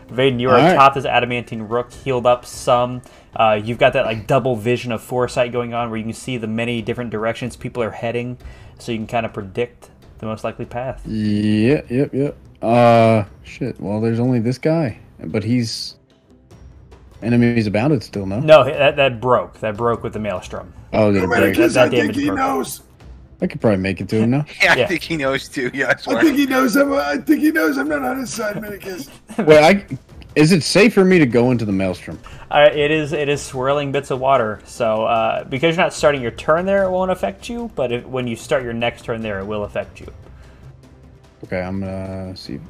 Vaden, you are Alright. atop this adamantine rook, healed up some. Uh, you've got that like double vision of foresight going on, where you can see the many different directions people are heading, so you can kind of predict the most likely path. yep, yep, yep. Uh, shit. Well, there's only this guy, but he's enemies abounded still. No. No, that, that broke. That broke with the maelstrom. Oh, did it break? Medicus, that I think he broke. knows. I could probably make it to him now. Yeah, I Yeah. think he knows too. Yeah, I I think he knows. I'm, I think he knows I'm not on his side, Medicus. Wait, I is it safe for me to go into the maelstrom? Uh, it is it is swirling bits of water, so uh, because you're not starting your turn there, it won't affect you. But if, when you start your next turn there, it will affect you. Okay, I'm gonna see if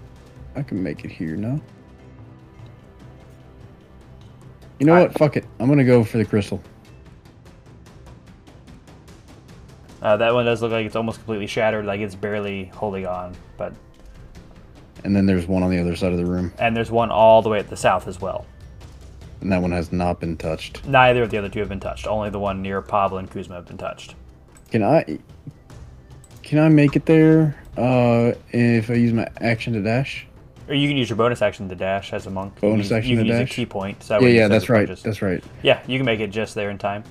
I can make it here now. You know what? Fuck it. I'm gonna go for the crystal. Uh, that one does look like it's almost completely shattered, like it's barely holding on. But And then there's one on the other side of the room, and there's one all the way at the south as well. and that one has not been touched. Neither of the other two have been touched. Only the one near Pablo and Kuzma have been touched. Can I? Can I make it there? Uh, if I use my action to dash. Or you can use your bonus action to dash as a monk. Bonus you action you can to use dash? a key point. So Yeah, yeah, that's right. That's right. Yeah, you can make it just there in time.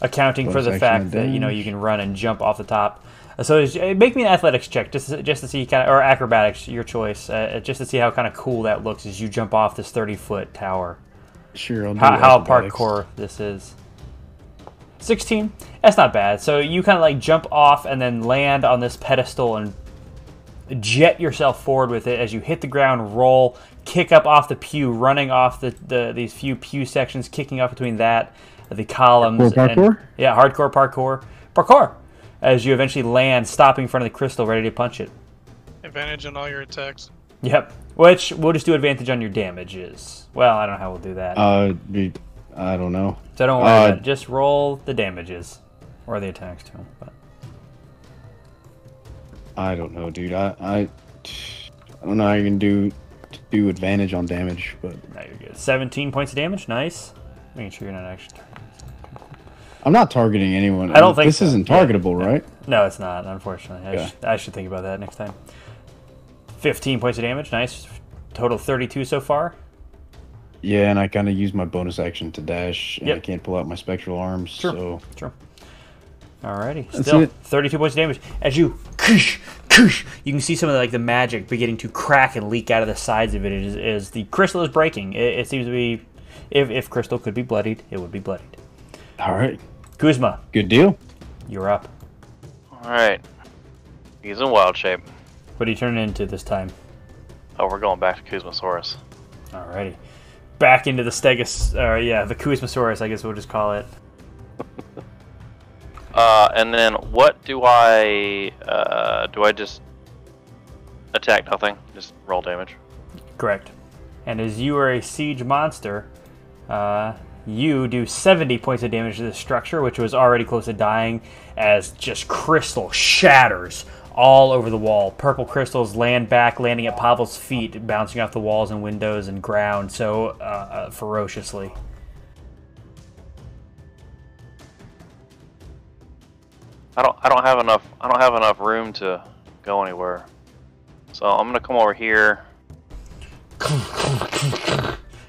Accounting for the fact that you know you can run and jump off the top. Uh, So uh, make me an athletics check just to, just to see kind of or acrobatics, your choice, uh, just to see how kind of cool that looks as you jump off this thirty foot tower. Sure. I'll How, how parkour this is. Sixteen. That's not bad. So you kind of like jump off and then land on this pedestal and jet yourself forward with it as you hit the ground, roll, kick up off the pew, running off the, the these few pew sections, kicking up between that, the columns. Parkour, and- parkour? yeah, hardcore parkour. Parkour! As you eventually land, stopping in front of the crystal, ready to punch it. Advantage on all your attacks. Yep. Which we'll just do advantage on your damages. Well, I don't know how we'll do that. Uh, be- I don't know. so don't worry uh, about it. Just roll the damages. Or the attacks too. But I don't know, dude. I, I, I don't know how you can do do advantage on damage, but now you're good. 17 points of damage. Nice. Making sure you're not actually. I'm not targeting anyone. I don't think this so. isn't Yeah. targetable, right? No, it's not, unfortunately. I, Yeah. sh- I should think about that next time. 15 points of damage. Nice. Total 32 so far. Yeah, and I kind of use my bonus action to dash, and I can't pull out my spectral arms, Sure. so Sure. Alrighty. That's Still, it. 32 points of damage. As you, kush, kush, you can see some of the, like the magic beginning to crack and leak out of the sides of it as, as the crystal is breaking. It, it seems to be, if, if crystal could be bloodied, it would be bloodied. all right, Kuzma, good deal. you're up. Alright. He's in wild shape. What are you turning into this time? Oh, we're going back to Kuzmosaurus. Alrighty. Back into the Stegus, or uh, yeah, the Kuzmosaurus, I guess we'll just call it. Uh, and then what do I, uh, do I just attack nothing? Just roll damage? Correct. And as you are a siege monster, uh, You do 70 points of damage to this structure, which was already close to dying, as just crystal shatters all over the wall. Purple crystals land back, landing at Pavel's feet, bouncing off the walls and windows and ground so uh, uh, ferociously. I don't I don't have enough I don't have enough room to go anywhere. So I'm gonna come over here.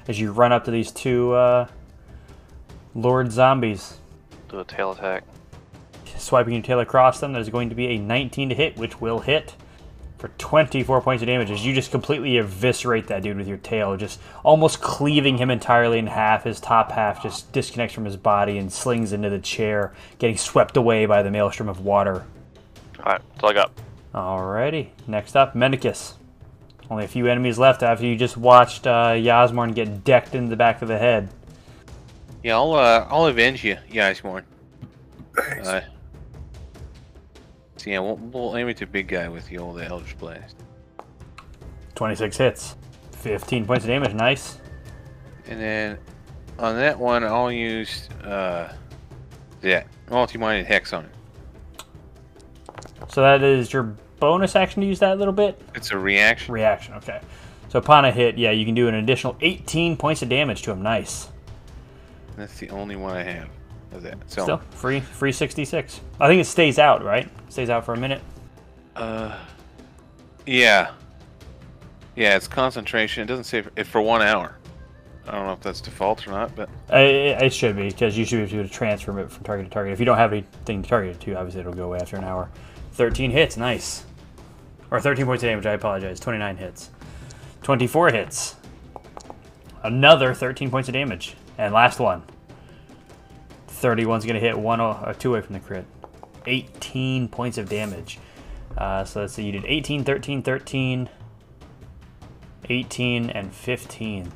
As you run up to these two uh, Lord zombies. Do a tail attack. Swiping your tail across them, there's going to be a 19 to hit, which will hit for 24 points of damage as you just completely eviscerate that dude with your tail, just almost cleaving him entirely in half. His top half just disconnects from his body and slings into the chair, getting swept away by the maelstrom of water. Alright, that's all I got. Alrighty, next up, Mendicus. Only a few enemies left after you just watched uh, Yasmorn get decked in the back of the head. Yeah, I'll uh, I'll avenge you, Yasmorn. Thanks. Uh, so yeah, we'll, we'll aim at the big guy with the old Eldritch Blast. 26 hits. 15 points of damage, nice. And then on that one, I'll use uh, that multi-minded hex on it. So that is your bonus action to use that little bit? It's a reaction. Reaction, okay. So upon a hit, yeah, you can do an additional 18 points of damage to him. Nice. That's the only one I have of that. So, Still, free free 66. I think it stays out, right? Stays out for a minute. uh, yeah, yeah, it's concentration. It doesn't say if for one hour. I don't know if that's default or not, but It, it should be, because you should be able to transfer it from target to target. If you don't have anything to target it to, obviously it'll go away after an hour. 13 hits, nice. Or 13 points of damage, I apologize. 29 hits. 24 hits. Another 13 points of damage. And last one. 31's going to hit one or two away from the crit. 18 points of damage. Uh, so let's see, you did 18, 13, 13, 18, and 15.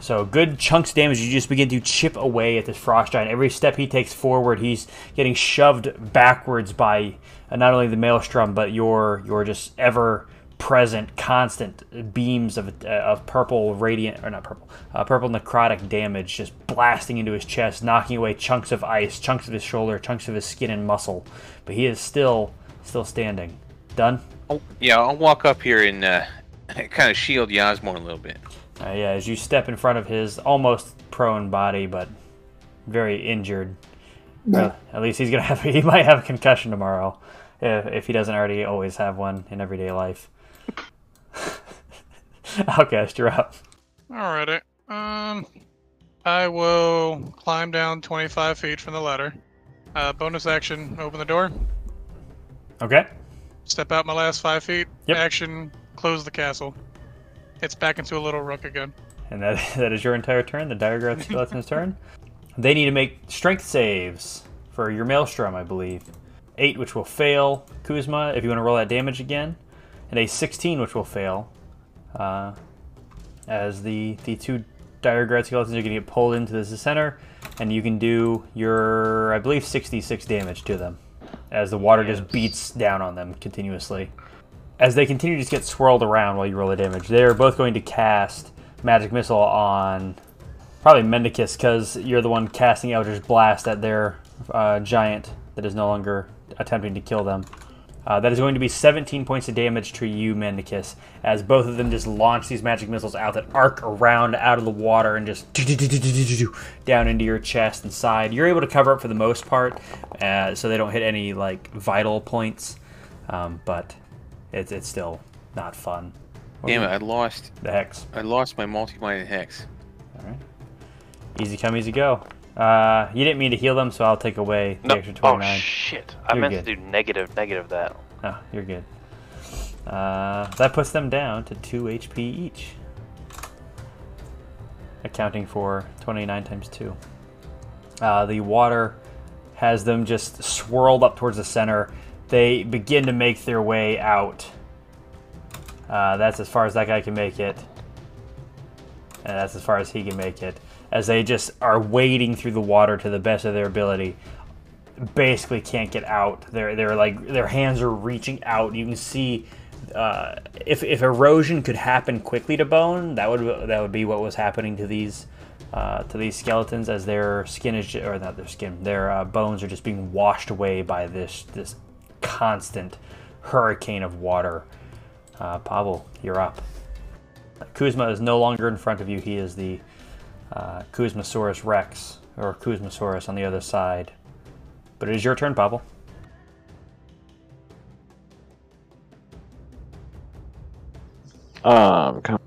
So good chunks of damage. You just begin to chip away at this frost giant. Every step he takes forward, he's getting shoved backwards by uh, not only the maelstrom, but your your just ever present, constant beams of uh, of purple radiant or not purple, uh, purple necrotic damage, just blasting into his chest, knocking away chunks of ice, chunks of his shoulder, chunks of his skin and muscle. But he is still still standing. Done. I'll, yeah, I'll walk up here and uh, kind of shield Yasmor a little bit. Uh, yeah, as you step in front of his almost prone body, but very injured. Uh, at least he's gonna have. He might have a concussion tomorrow, if, if he doesn't already always have one in everyday life. Outcast, you're up. Alrighty. Um, I will climb down 25 feet from the ladder. Uh, bonus action, open the door. Okay. Step out my last five feet. Yep. Action, close the castle. It's back into a little rook again. And that that is your entire turn. The Dire Guard skeleton's turn. They need to make strength saves for your Maelstrom, I believe. Eight, which will fail. Kuzma, if you want to roll that damage again, and a 16, which will fail. Uh, as the the two Dire Guard skeletons are going to get pulled into the center, and you can do your, I believe, 66 damage to them, as the water just beats down on them continuously as they continue to just get swirled around while you roll the damage, they're both going to cast Magic Missile on probably Mendicus because you're the one casting Eldritch Blast at their uh, giant that is no longer attempting to kill them. Uh, that is going to be 17 points of damage to you, Mendicus, as both of them just launch these magic missiles out that arc around out of the water and just down into your chest and side. You're able to cover up for the most part, uh, so they don't hit any like vital points, um, but it's it's still not fun. Damn it! I lost. The hex. I lost my multi-minded hex. All right. Easy come, easy go. Uh, you didn't mean to heal them, so I'll take away the No. extra Oh 29. shit! I You're meant good. to do negative, negative that. Oh, you're good. Uh, that puts them down to 2 HP each. Accounting for 29 times 2. Uh, the water has them just swirled up towards the center. They begin to make their way out. Uh, that's as far as that guy can make it. And that's as far as he can make it. As they just are wading through the water to the best of their ability basically can't get out. They're they're like their hands are reaching out. You can see uh, if if erosion could happen quickly to bone, that would that would be what was happening to these uh, to these skeletons as their skin is, or not their skin, their uh, bones are just being washed away by this this constant hurricane of water. Uh, Pavel, you're up. Kuzma is no longer in front of you. He is the uh, Kuzmosaurus Rex, or Kuzmosaurus on the other side. But it is your turn, Pavel. Um, come-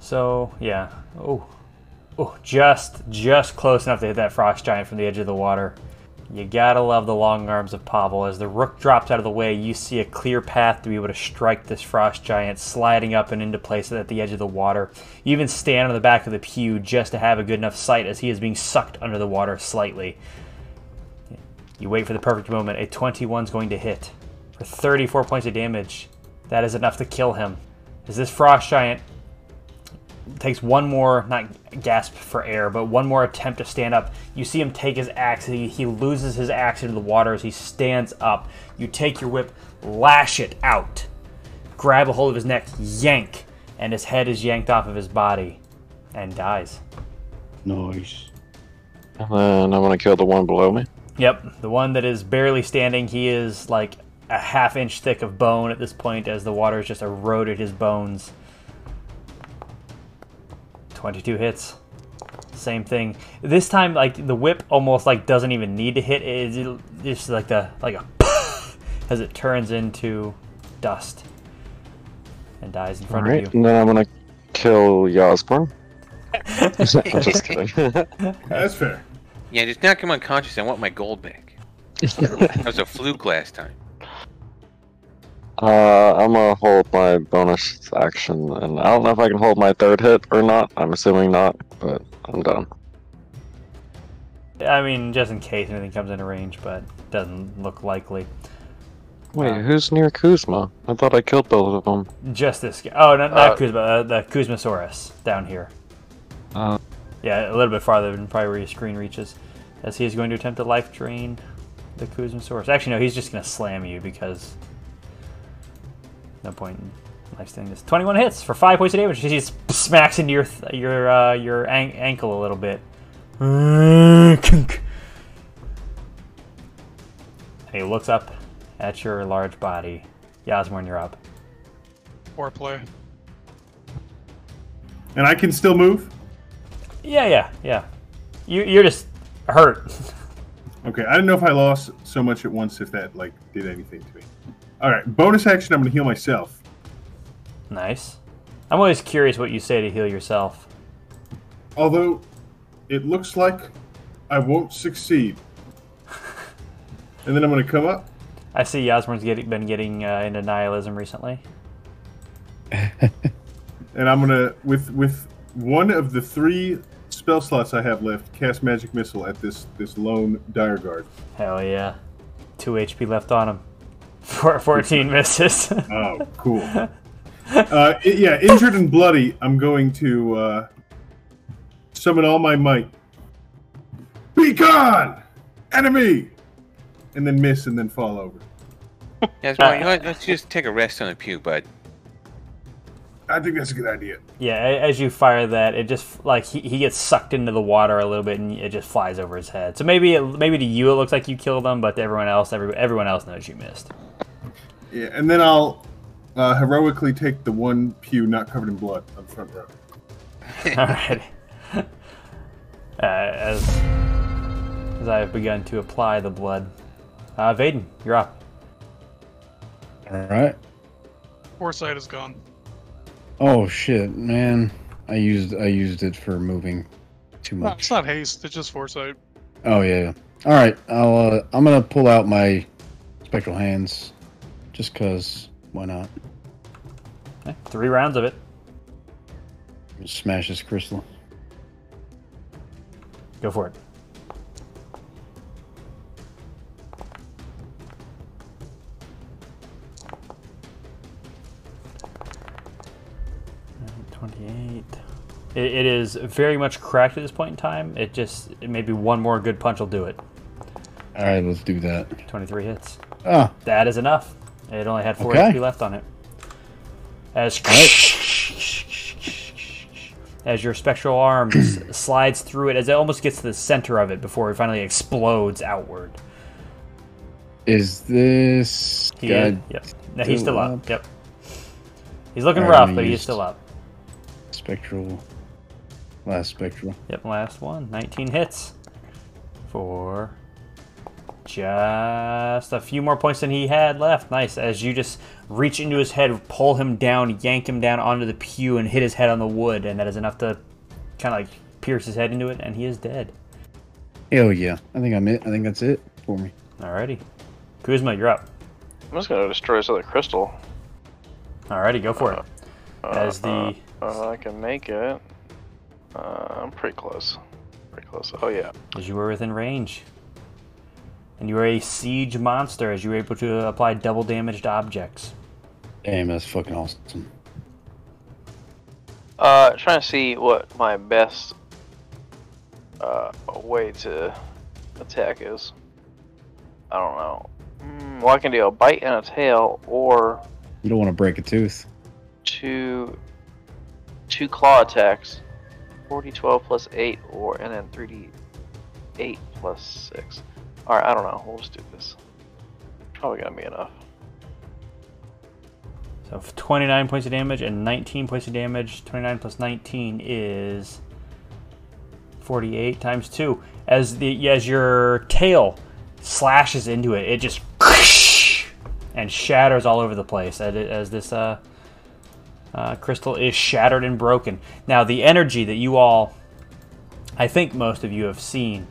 So yeah. Oh, oh, just just close enough to hit that frost giant from the edge of the water. You gotta love the long arms of Pavel. As the rook drops out of the way, you see a clear path to be able to strike this frost giant, sliding up and into place at the edge of the water. You even stand on the back of the pew just to have a good enough sight as he is being sucked under the water slightly. You wait for the perfect moment. A 21 is going to hit for 34 points of damage. That is enough to kill him. As this frost giant takes one more, not gasp for air, but one more attempt to stand up. You see him take his axe. He, he loses his axe into the water as he stands up. You take your whip, lash it out, grab a hold of his neck, yank, and his head is yanked off of his body and dies. Nice. and then I'm gonna kill the one below me. Yep, the one that is barely standing, he is like a half inch thick of bone at this point as the water has just eroded his bones. 22 hits. Same thing. This time, like the whip almost like doesn't even need to hit. It's just like the like a as it turns into dust and dies in front Alright, of you. and then I'm gonna kill Yasmorn. I'm just kidding. That's fair. Yeah, just knock him unconscious. I want my gold back. That was a fluke last time. Uh, I'm gonna hold my bonus action, and I don't know if I can hold my third hit or not. I'm assuming not, but I'm done. I mean, just in case anything comes into range, but doesn't look likely. Wait, Uh, who's near Kuzma? I thought I killed both of them. Just this guy. Oh, not, not Uh, Kuzma, uh, the Kuzmosaurus down here. Uh, Yeah, a little bit farther than probably where your screen reaches. As he is going to attempt to life drain the Kuzmosaurus. Actually, no, he's just going to slam you because no point in life staying this. 21 hits for 5 points of damage. He just smacks into your th- your uh, your an- ankle a little bit. And he looks up at your large body. Yasmorn, you're up. Foreplay. And I can still move? Yeah, yeah, yeah. You, you're just hurt. Okay, I didn't know if I lost so much at once if that like did anything to me. All right, bonus action. I'm gonna heal myself. nice. I'm always curious what you say to heal yourself. Although it looks like I won't succeed. And then I'm gonna come up. I see Yasmorn's getting, been getting uh, into nihilism recently. and I'm gonna with with one of the three spell slots I have left cast magic missile at this this lone dire guard. Hell yeah. 2 HP left on him. Four, 14 misses. Oh, cool. uh, i- yeah, injured and bloody. I'm going to uh, summon all my might. Be gone, enemy, and then miss and then fall over. Yeah, well, you know? Let's just take a rest on the pew, bud. I think that's a good idea. yeah, as you fire that, it just like he, he gets sucked into the water a little bit and it just flies over his head. So maybe it, maybe to you it looks like you killed him, but to everyone else, every, everyone else knows you missed. Yeah, and then I'll uh, heroically take the one pew not covered in blood on the front row. Alright. Uh, as as I have begun to apply the blood, uh, Vaden, you're up. Alright. Foresight is gone. Oh shit, man. I used I used it for moving too No, much. it's not haste. It's just foresight. Oh yeah. All right. I'll. Uh, I'm gonna pull out my spectral hands, just cause. Why not? Okay, Three rounds of it. Smash this crystal. Go for it. Twenty-eight. It, it is very much cracked at this point in time. It just it maybe one more good punch will do it. All right, let's do that. Twenty-three hits. Ah, That is enough. It only had four Okay. HP left on it. As as your spectral arm slides through it, as it almost gets to the center of it before it finally explodes outward. Is this He is, yep. No, he's still up. up? Yep. He's looking rough, but he's still up. spectral? Last spectral. Yep, last one. 19 hits for just a few more points than he had left. Nice. As you just reach into his head, pull him down, yank him down onto the pew, and hit his head on the wood, and that is enough to kind of like pierce his head into it, and he is dead. Hell yeah! I think I'm it. I think that's it for me. Alrighty. Kuzma, you're up. I'm just gonna destroy this other crystal. Alrighty, go for it. As the Uh, I can make it. Uh, I'm pretty close. Pretty close. Oh yeah. as you were within range. And you are a siege monster as you are able to apply double damage to objects. Damn, that's fucking awesome. Uh, trying to see what my best uh way to attack is. I don't know. Mm, well, I can do a bite and a tail, or You don't want to break a tooth. two two claw attacks. 40, 12 plus 8, or and then 3d 8 plus 6. Alright, I don't know. We'll just do this. Probably gonna be enough. So 29 points of damage and 19 points of damage. 29 plus 19 is 48 times 2. As the as your tail slashes into it, it just and shatters all over the place as, it, as this uh, uh, crystal is shattered and broken. Now the energy that you all, I think most of you have seen,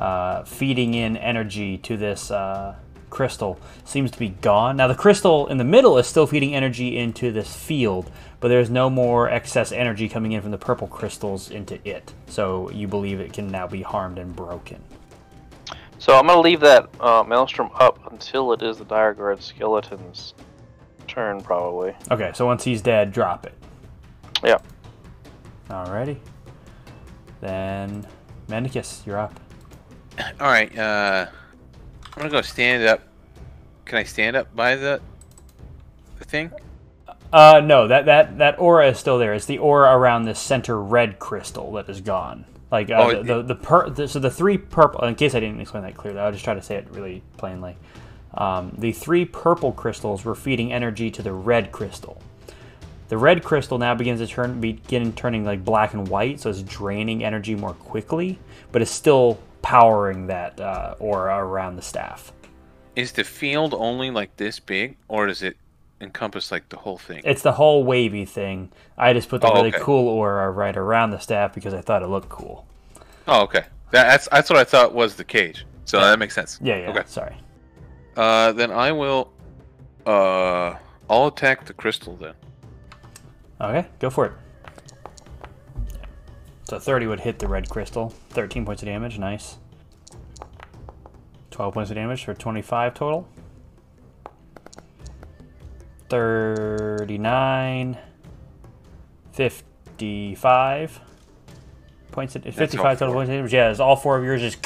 uh, feeding in energy to this uh, crystal seems to be gone. Now, the crystal in the middle is still feeding energy into this field, but there's no more excess energy coming in from the purple crystals into it. So you believe it can now be harmed and broken. So I'm gonna leave that uh, maelstrom up until it is the dire guard skeleton's turn, probably. Okay, so once he's dead, drop it. Yeah. Alrighty. Then, Mendicus, you're up. All right. Uh, I'm gonna go stand up. Can I stand up by the the thing? Uh, no, that, that, that aura is still there. It's the aura around this center red crystal that is gone. Like uh, Oh, the, it- the the, per, the so the three purple. In case I didn't explain that clearly, I'll just try to say it really plainly. Um, the three purple crystals were feeding energy to the red crystal. The red crystal now begins to turn begin turning like black and white, so it's draining energy more quickly, but it's still powering that uh, aura around the staff. Is the field only like this big, or does it encompass like the whole thing? It's the whole wavy thing. I just put the Oh, really okay. cool aura right around the staff because I thought it looked cool. Oh, okay. That, that's that's what I thought was the cage. So that makes sense. Yeah, yeah. Okay. Sorry. Uh, then I will. Uh, I'll attack the crystal then. Okay, go for it. So 30 would hit the red crystal. 13 points of damage, nice. 12 points of damage for 25 total. 39. 55 points of, 55 total points of damage. Yeah, it's all four of yours just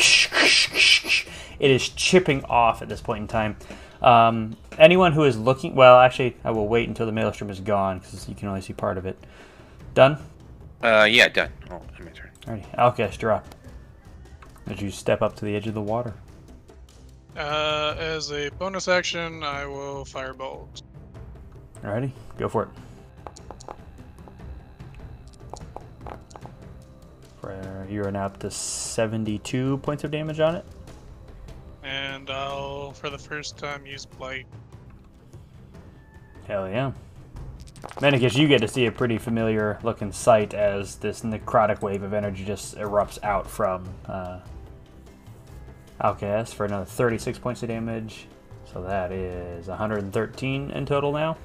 it is chipping off at this point in time. Um, anyone who is looking, well, actually, I will wait until the maelstrom is gone because you can only see part of it. Done. Uh, yeah, done. Oh, my turn. Alrighty, Alcahest, you're up. As you step up to the edge of the water. Uh, as a bonus action, I will firebolt. Alrighty, go for it. For, you are now up to 72 points of damage on it. And I'll, for the first time, use Blight. Hell yeah. Manicus, you get to see a pretty familiar looking sight as this necrotic wave of energy just erupts out from uh, for another 36 points of damage. So that is 113 in total now.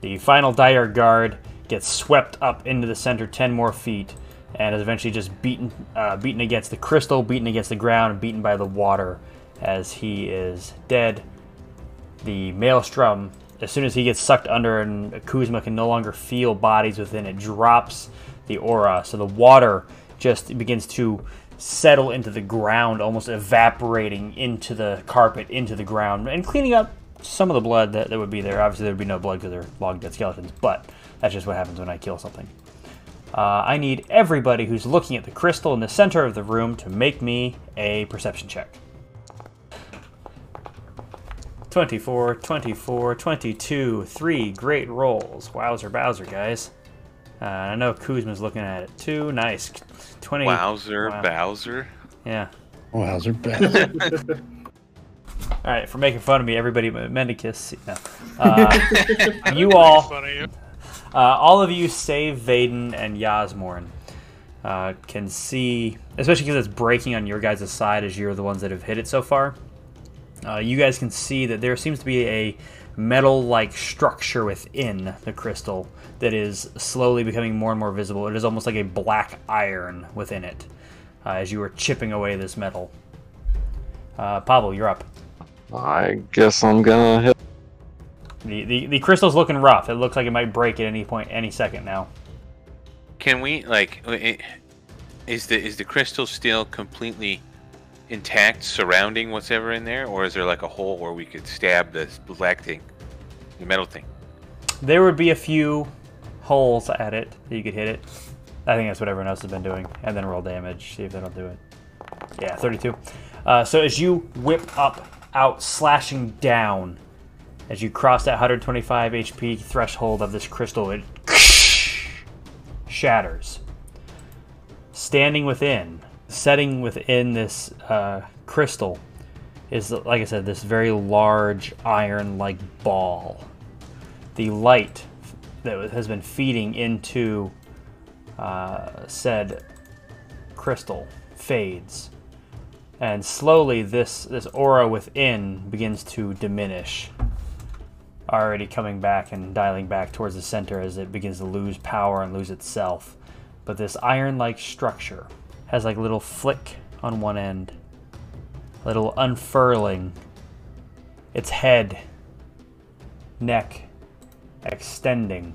The final Dire Guard gets swept up into the center 10 more feet and is eventually just beaten, uh, beaten against the crystal, beaten against the ground, beaten by the water as he is dead. The maelstrom, as soon as he gets sucked under and Kuzma can no longer feel bodies within it, drops the aura. So the water just begins to settle into the ground, almost evaporating into the carpet, into the ground, and cleaning up some of the blood that, that would be there. Obviously, there would be no blood because they're log dead skeletons, but that's just what happens when I kill something. Uh, I need everybody who's looking at the crystal in the center of the room to make me a perception check. 24, 24, 22, three great rolls. Wowzer Bowser, guys. Uh, I know Kuzma's looking at it too. Nice. 20. Wowzer, Wow. Bowser. Yeah. Oh, how's her bad? All right, for making fun of me, everybody but Mendicus. No. Uh, you all, Funny. uh, all of you, save Vaden and Yasmorn, uh, can see, especially because it's breaking on your guys' side as you're the ones that have hit it so far. Uh, you guys can see that there seems to be a metal-like structure within the crystal that is slowly becoming more and more visible. It is almost like a black iron within it uh, as you are chipping away this metal. Uh, Pavel, you're up. I guess I'm gonna hit. The, the the crystal's looking rough. It looks like it might break at any point, any second now. Can we like? Is the is the crystal still completely intact, surrounding what's in there, or is there like a hole where we could stab this black thing, the metal thing? There would be a few holes at it that you could hit it. I think that's what everyone else has been doing. And then roll damage, see if that'll do it. Yeah, 32. Uh, so as you whip up, out, slashing down, as you cross that 125 HP threshold of this crystal, it shatters. Standing within, setting within this uh, crystal, is like I said, this very large iron-like ball. The light that has been feeding into uh, said crystal fades, and slowly this this aura within begins to diminish. Already coming back and dialing back towards the center as it begins to lose power and lose itself. But this iron-like structure has like a little flick on one end, a little unfurling. Its head, neck, extending.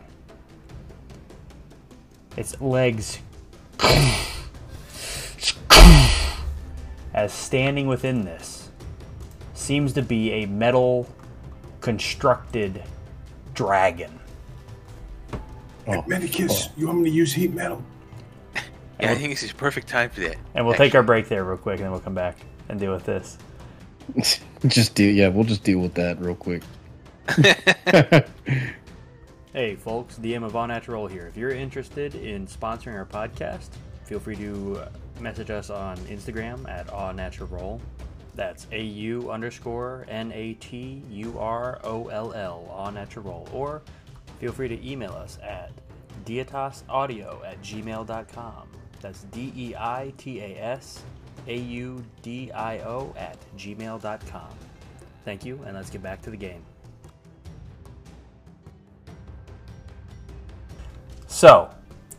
Its legs as standing within this seems to be a metal constructed dragon. Oh, Medicus, you want me to use heat metal? Yeah, I think this is perfect time for that. And we'll take our break there real quick and then we'll come back and deal with this. just deal. Yeah, we'll just deal with that real quick. Hey, folks, DM of All Natural here. If you're interested in sponsoring our podcast, feel free to message us on Instagram at All Natural Roll. That's A U underscore N A T U R O L L, Aw Natural Roll. Or feel free to email us at deitasaudio at gmail.com. That's D E I T A S A U D I O at gmail.com. Thank you, and let's get back to the game. So,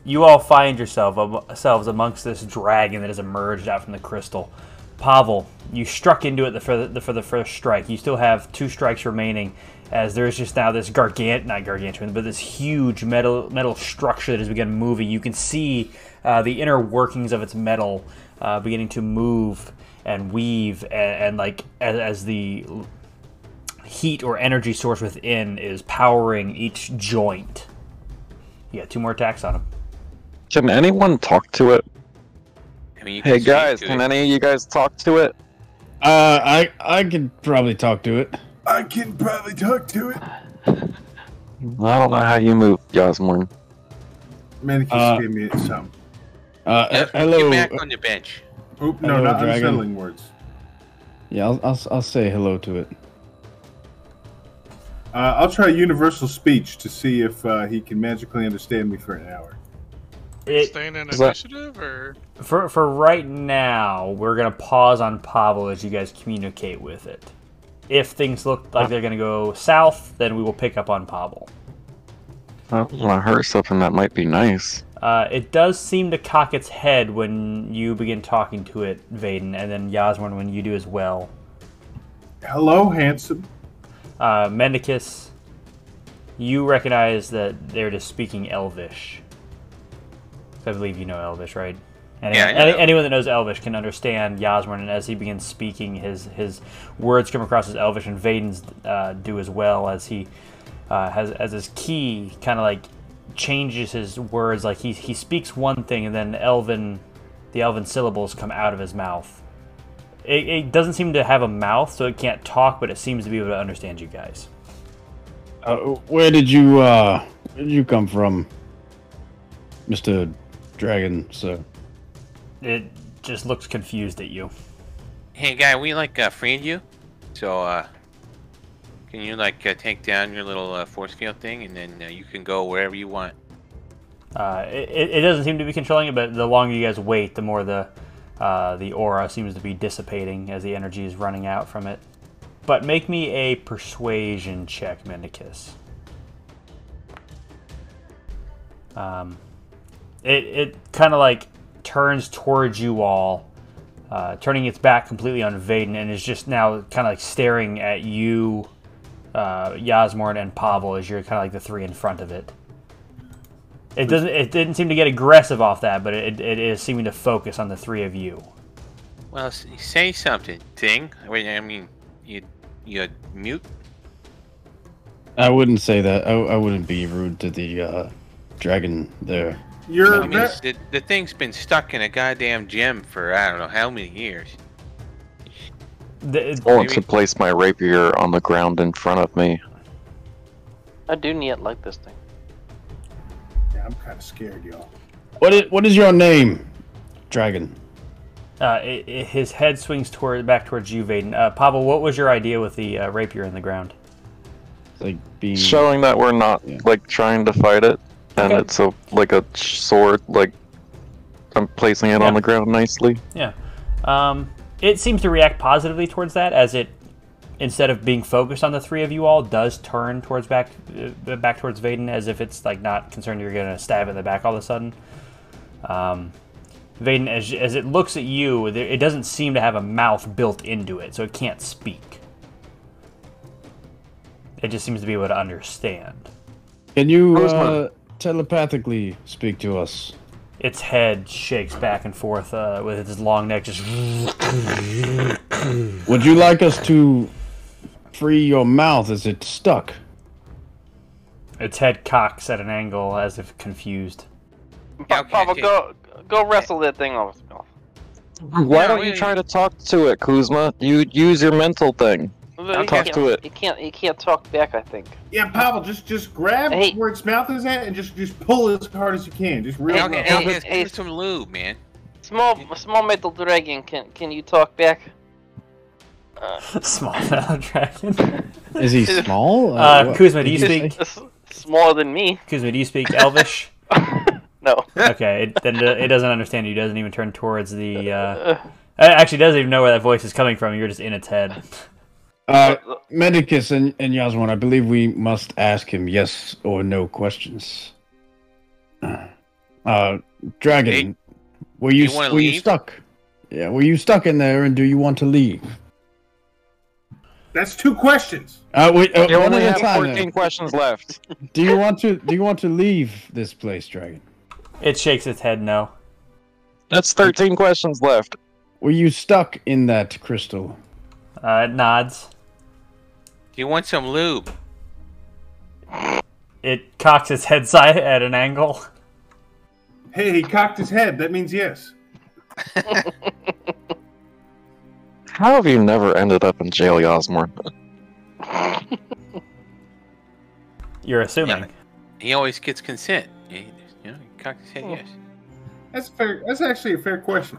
you all find yourselves um, amongst this dragon that has emerged out from the crystal. Pavel, you struck into it for, the, for the first strike. You still have two strikes remaining, as there's just now this gargant, not gargantuan, but this huge metal metal structure that has begun moving. You can see uh, the inner workings of its metal uh, beginning to move and weave, and, and like as, as the heat or energy source within is powering each joint. Yeah, two more attacks on him. Can anyone talk to it? I mean, Hey guys, can it. any of you guys talk to it? Uh, I I could probably talk to it. I can probably talk to it. I don't know how you move, Yasmorn. Medicus Uh, gave me some. Uh, Yeah, hello. Get back on your bench. Oop, no, hello, not dragon. unsettling words. Yeah, I'll, I'll I'll say hello to it. Uh, I'll try universal speech to see if uh, he can magically understand me for an hour. It, Staying in Is initiative, or for for right now, we're gonna pause on Pavel as you guys communicate with it. If things look like they're gonna go south, then we will pick up on Pavel. I I heard something that might be nice. Uh, it does seem to cock its head when you begin talking to it, Vaden, and then Yasmorn when you do as well. Hello, handsome. Uh, Mendicus, you recognize that they're just speaking Elvish. I believe you know Elvish, right? Any, Yeah, I any- anyone that knows Elvish can understand Yasmorn, and as he begins speaking, his his words come across as Elvish, and Vaden's uh, do as well as he uh, has as his key kind of like changes his words. Like he he speaks one thing and then Elven, the Elven syllables come out of his mouth. It, it doesn't seem to have a mouth, so it can't talk, but it seems to be able to understand you guys. Uh, where did you uh where did you come from, Mister Dragon, sir? It just looks confused at you. Hey, guy, we like uh, freed you, so uh, can you like uh, take down your little uh, force field thing, and then uh, you can go wherever you want. Uh, it, it doesn't seem to be controlling it, but the longer you guys wait, the more the uh, the aura seems to be dissipating as the energy is running out from it. But make me a persuasion check, Mendicus. Um, it it kind of like turns towards you all, uh, turning its back completely on Vaden, and is just now kind of like staring at you, uh, Yasmorn, and Pavel as you're kind of like the three in front of it. It doesn't. It didn't seem to get aggressive off that, but it, it is seeming to focus on the three of you. Well, say something, thing. Wait, I mean, you you mute. I wouldn't say that. I, I wouldn't be rude to the uh, dragon there. You're I mean, the, the thing's been stuck in a goddamn gem for I don't know how many years. The, I want Maybe- to place my rapier on the ground in front of me. I do not like this thing. Yeah, I'm kind of scared, y'all. What is what is your name, dragon? uh, it, it- his head swings toward back towards you, Vaden. Uh, Pavel, what was your idea with the uh, rapier in the ground? Like being Showing that we're not Yeah. like trying to fight it, and Okay. it's a like a sword. Like I'm placing it Yeah. on the ground nicely. Yeah. Um, it seems to react positively towards that, as it, instead of being focused on the three of you all, does turn towards back, uh, back towards Vaden, as if it's like not concerned you're gonna stab in the back all of a sudden. Um, Vaden, as, as it looks at you, there, it doesn't seem to have a mouth built into it, so it can't speak. It just seems to be able to understand. Can you uh, telepathically speak to us? Its head shakes back and forth uh, with its long neck, just Would you like us to free your mouth? Is it stuck? its head cocks at an angle as if confused. Yeah, Pa- Papa, go go wrestle that thing off. Why don't you try to talk to it, Kuzma? You use your mental thing. He talk can't- to it. You can't. You can't talk back. I think. Yeah, Pavel, just just grab Hey. where its mouth is at and just just pull as hard as you can. Just real. Hey, rough. okay, hey, hey, hey, hey, hey. some lube, man. Small small metal dragon. Can can you talk back? Uh, Small metal dragon. Is he small? Uh, what Kuzma, do you speak? smaller than me. Kuzma, do you speak Elvish? no. okay, it, then it doesn't understand you. Doesn't even turn towards the. Uh, Uh, it actually doesn't even know where that voice is coming from. You're just in its head. Uh, Medicus and, and Yasmorn, I believe we must ask him yes or no questions. Uh, Dragon, Hey, were you, you wanna were you stuck? Yeah, were you stuck in there, and do you want to leave? That's two questions. Uh, wait, uh, You one only at a have time. 14 then. questions left. Do you want to? Do you want to leave this place, Dragon? It shakes its head no. That's 13 questions left. Were you stuck in that crystal? Uh, it nods. Do you want some lube? It cocks its head side at an angle. Hey, he cocked his head. That means yes. How have you never ended up in jail, Yasmorn? You're assuming. He always gets consent. He, you know, he cocked his head Oh. yes. That's fair. That's actually a fair question.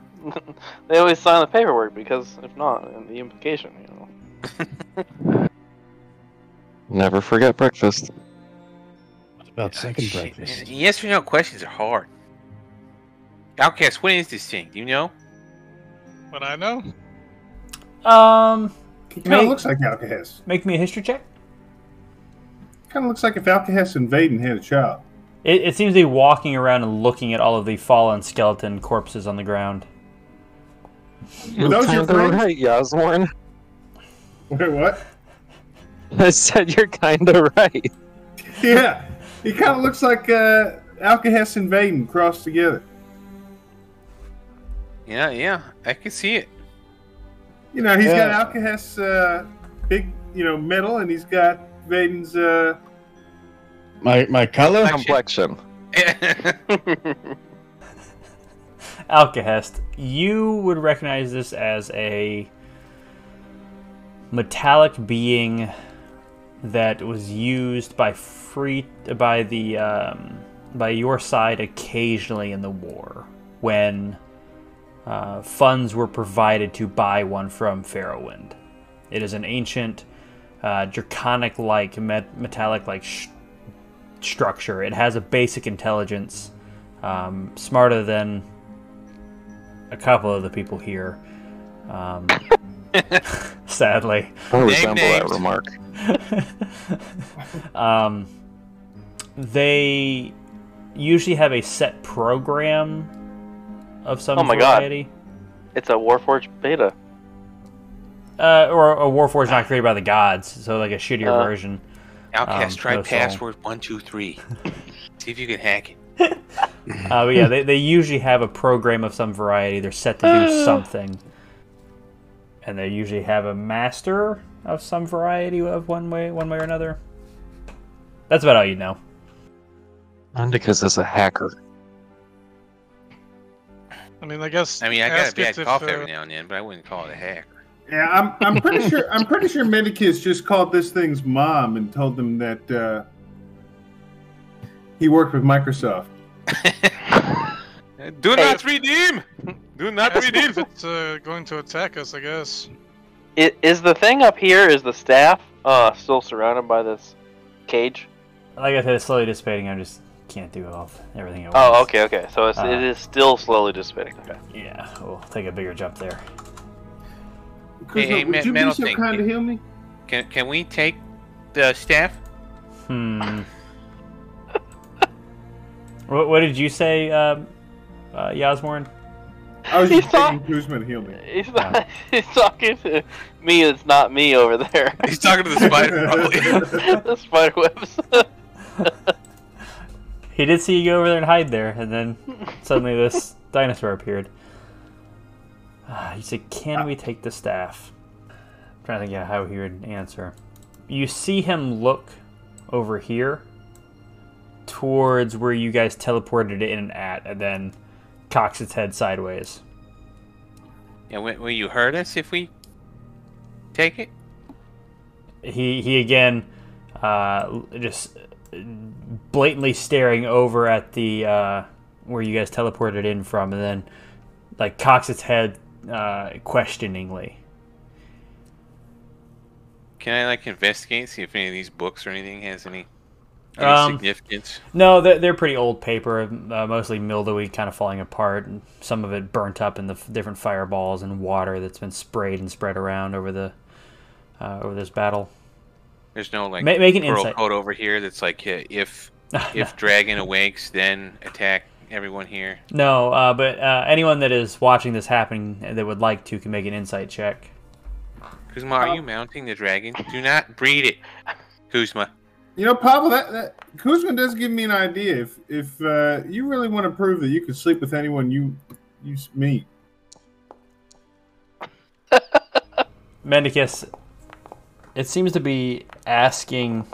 they always sign the paperwork because if not, and the implication, you know. Never forget breakfast. What about second breakfast? man. Yes or no questions are hard. Outcast, what is this thing? Do you know? But I know. Um, He kind of looks like Alcahest. make me a history check. Kind of looks like if Alcahest and Vaden had a child. It, it seems to be walking around and looking at all of the fallen skeleton corpses on the ground. Were those your friends? right, Yasmorn. Wait, what? I said you're kinda right. Yeah, he kind of looks like uh, Alcahest and Vaden crossed together. Yeah, yeah, I can see it. You know, he's Yeah. got Alcahest's uh, big, you know, metal, and he's got Vaden's uh, My my color? Complexion. Alcahest, you would recognize this as a metallic being that was used by free by the um, by your side occasionally in the war when uh, funds were provided to buy one from Farrowwind. It is an ancient, uh, draconic-like met- metallic-like sh- structure. It has a basic intelligence, um, smarter than a couple of the people here. Um, sadly. I Name resemble that remark. um, they usually have a set program of some Oh my God. it's a Warforged beta. Uh, or a Warforged not created by the gods, so like a shittier Uh. version. Outcast, Um, try no soul. password one two three. See if you can hack it. Uh, but yeah, they, they usually have a program of some variety. They're set to do something. And they usually have a master of some variety of one way one way or another. That's about all you know. Because as a hacker. I mean, I guess. I mean, I got a ask bad it if, cough uh, every now and then, but I wouldn't call it a hacker. Yeah, I'm I'm pretty sure I'm pretty sure Medicus just called this thing's mom and told them that uh, he worked with Microsoft. Do Hey. not redeem. Do not redeem. it's uh, going to attack us, I guess. I- Is the thing up here? Is the staff uh still surrounded by this cage? Like I said, it's slowly dissipating. I just can't do all everything at Oh, okay, okay. So it's, Uh. it is still slowly dissipating. Okay. Yeah, we'll take a bigger jump there. Kuzma, hey, would Ma- you be so Thing, kind to can- heal me? Can can we take the staff? Hmm. what, what did you say, um, uh, Yasmorn? I was He's just not- begging Kuzma to heal me. He's not. He's talking to me. It's not me over there. He's talking to the spider, probably. the spider webs. He did see you go over there and hide there, and then suddenly this dinosaur appeared. Uh, he said, Can we take the staff? I'm trying to think of how he would answer. You see him look over here towards where you guys teleported in and at, and then cocks its head sideways. yeah, will, you hurt us if we take it? he he again uh, just blatantly staring over at the uh, where you guys teleported in from, and then like cocks its head uh, questioningly. Can I like investigate, see if any of these books or anything has any, any Um, significance? No, they're, they're pretty old paper, uh, mostly mildewy, kind of falling apart, and some of it burnt up in the f- different fireballs and water that's been sprayed and spread around over the uh, over this battle. There's no like Ma- make an insight. code over here that's like uh, if if dragon awakes, then attack everyone here. no, uh, but uh, anyone that is watching this happening that would like to can make an insight check. Kuzma, are you mounting the dragon? Do not breed it, Kuzma. You know, Pablo, that, that Kuzma does give me an idea. If if uh, you really want to prove that you can sleep with anyone you you meet, Mendicus, it seems to be asking,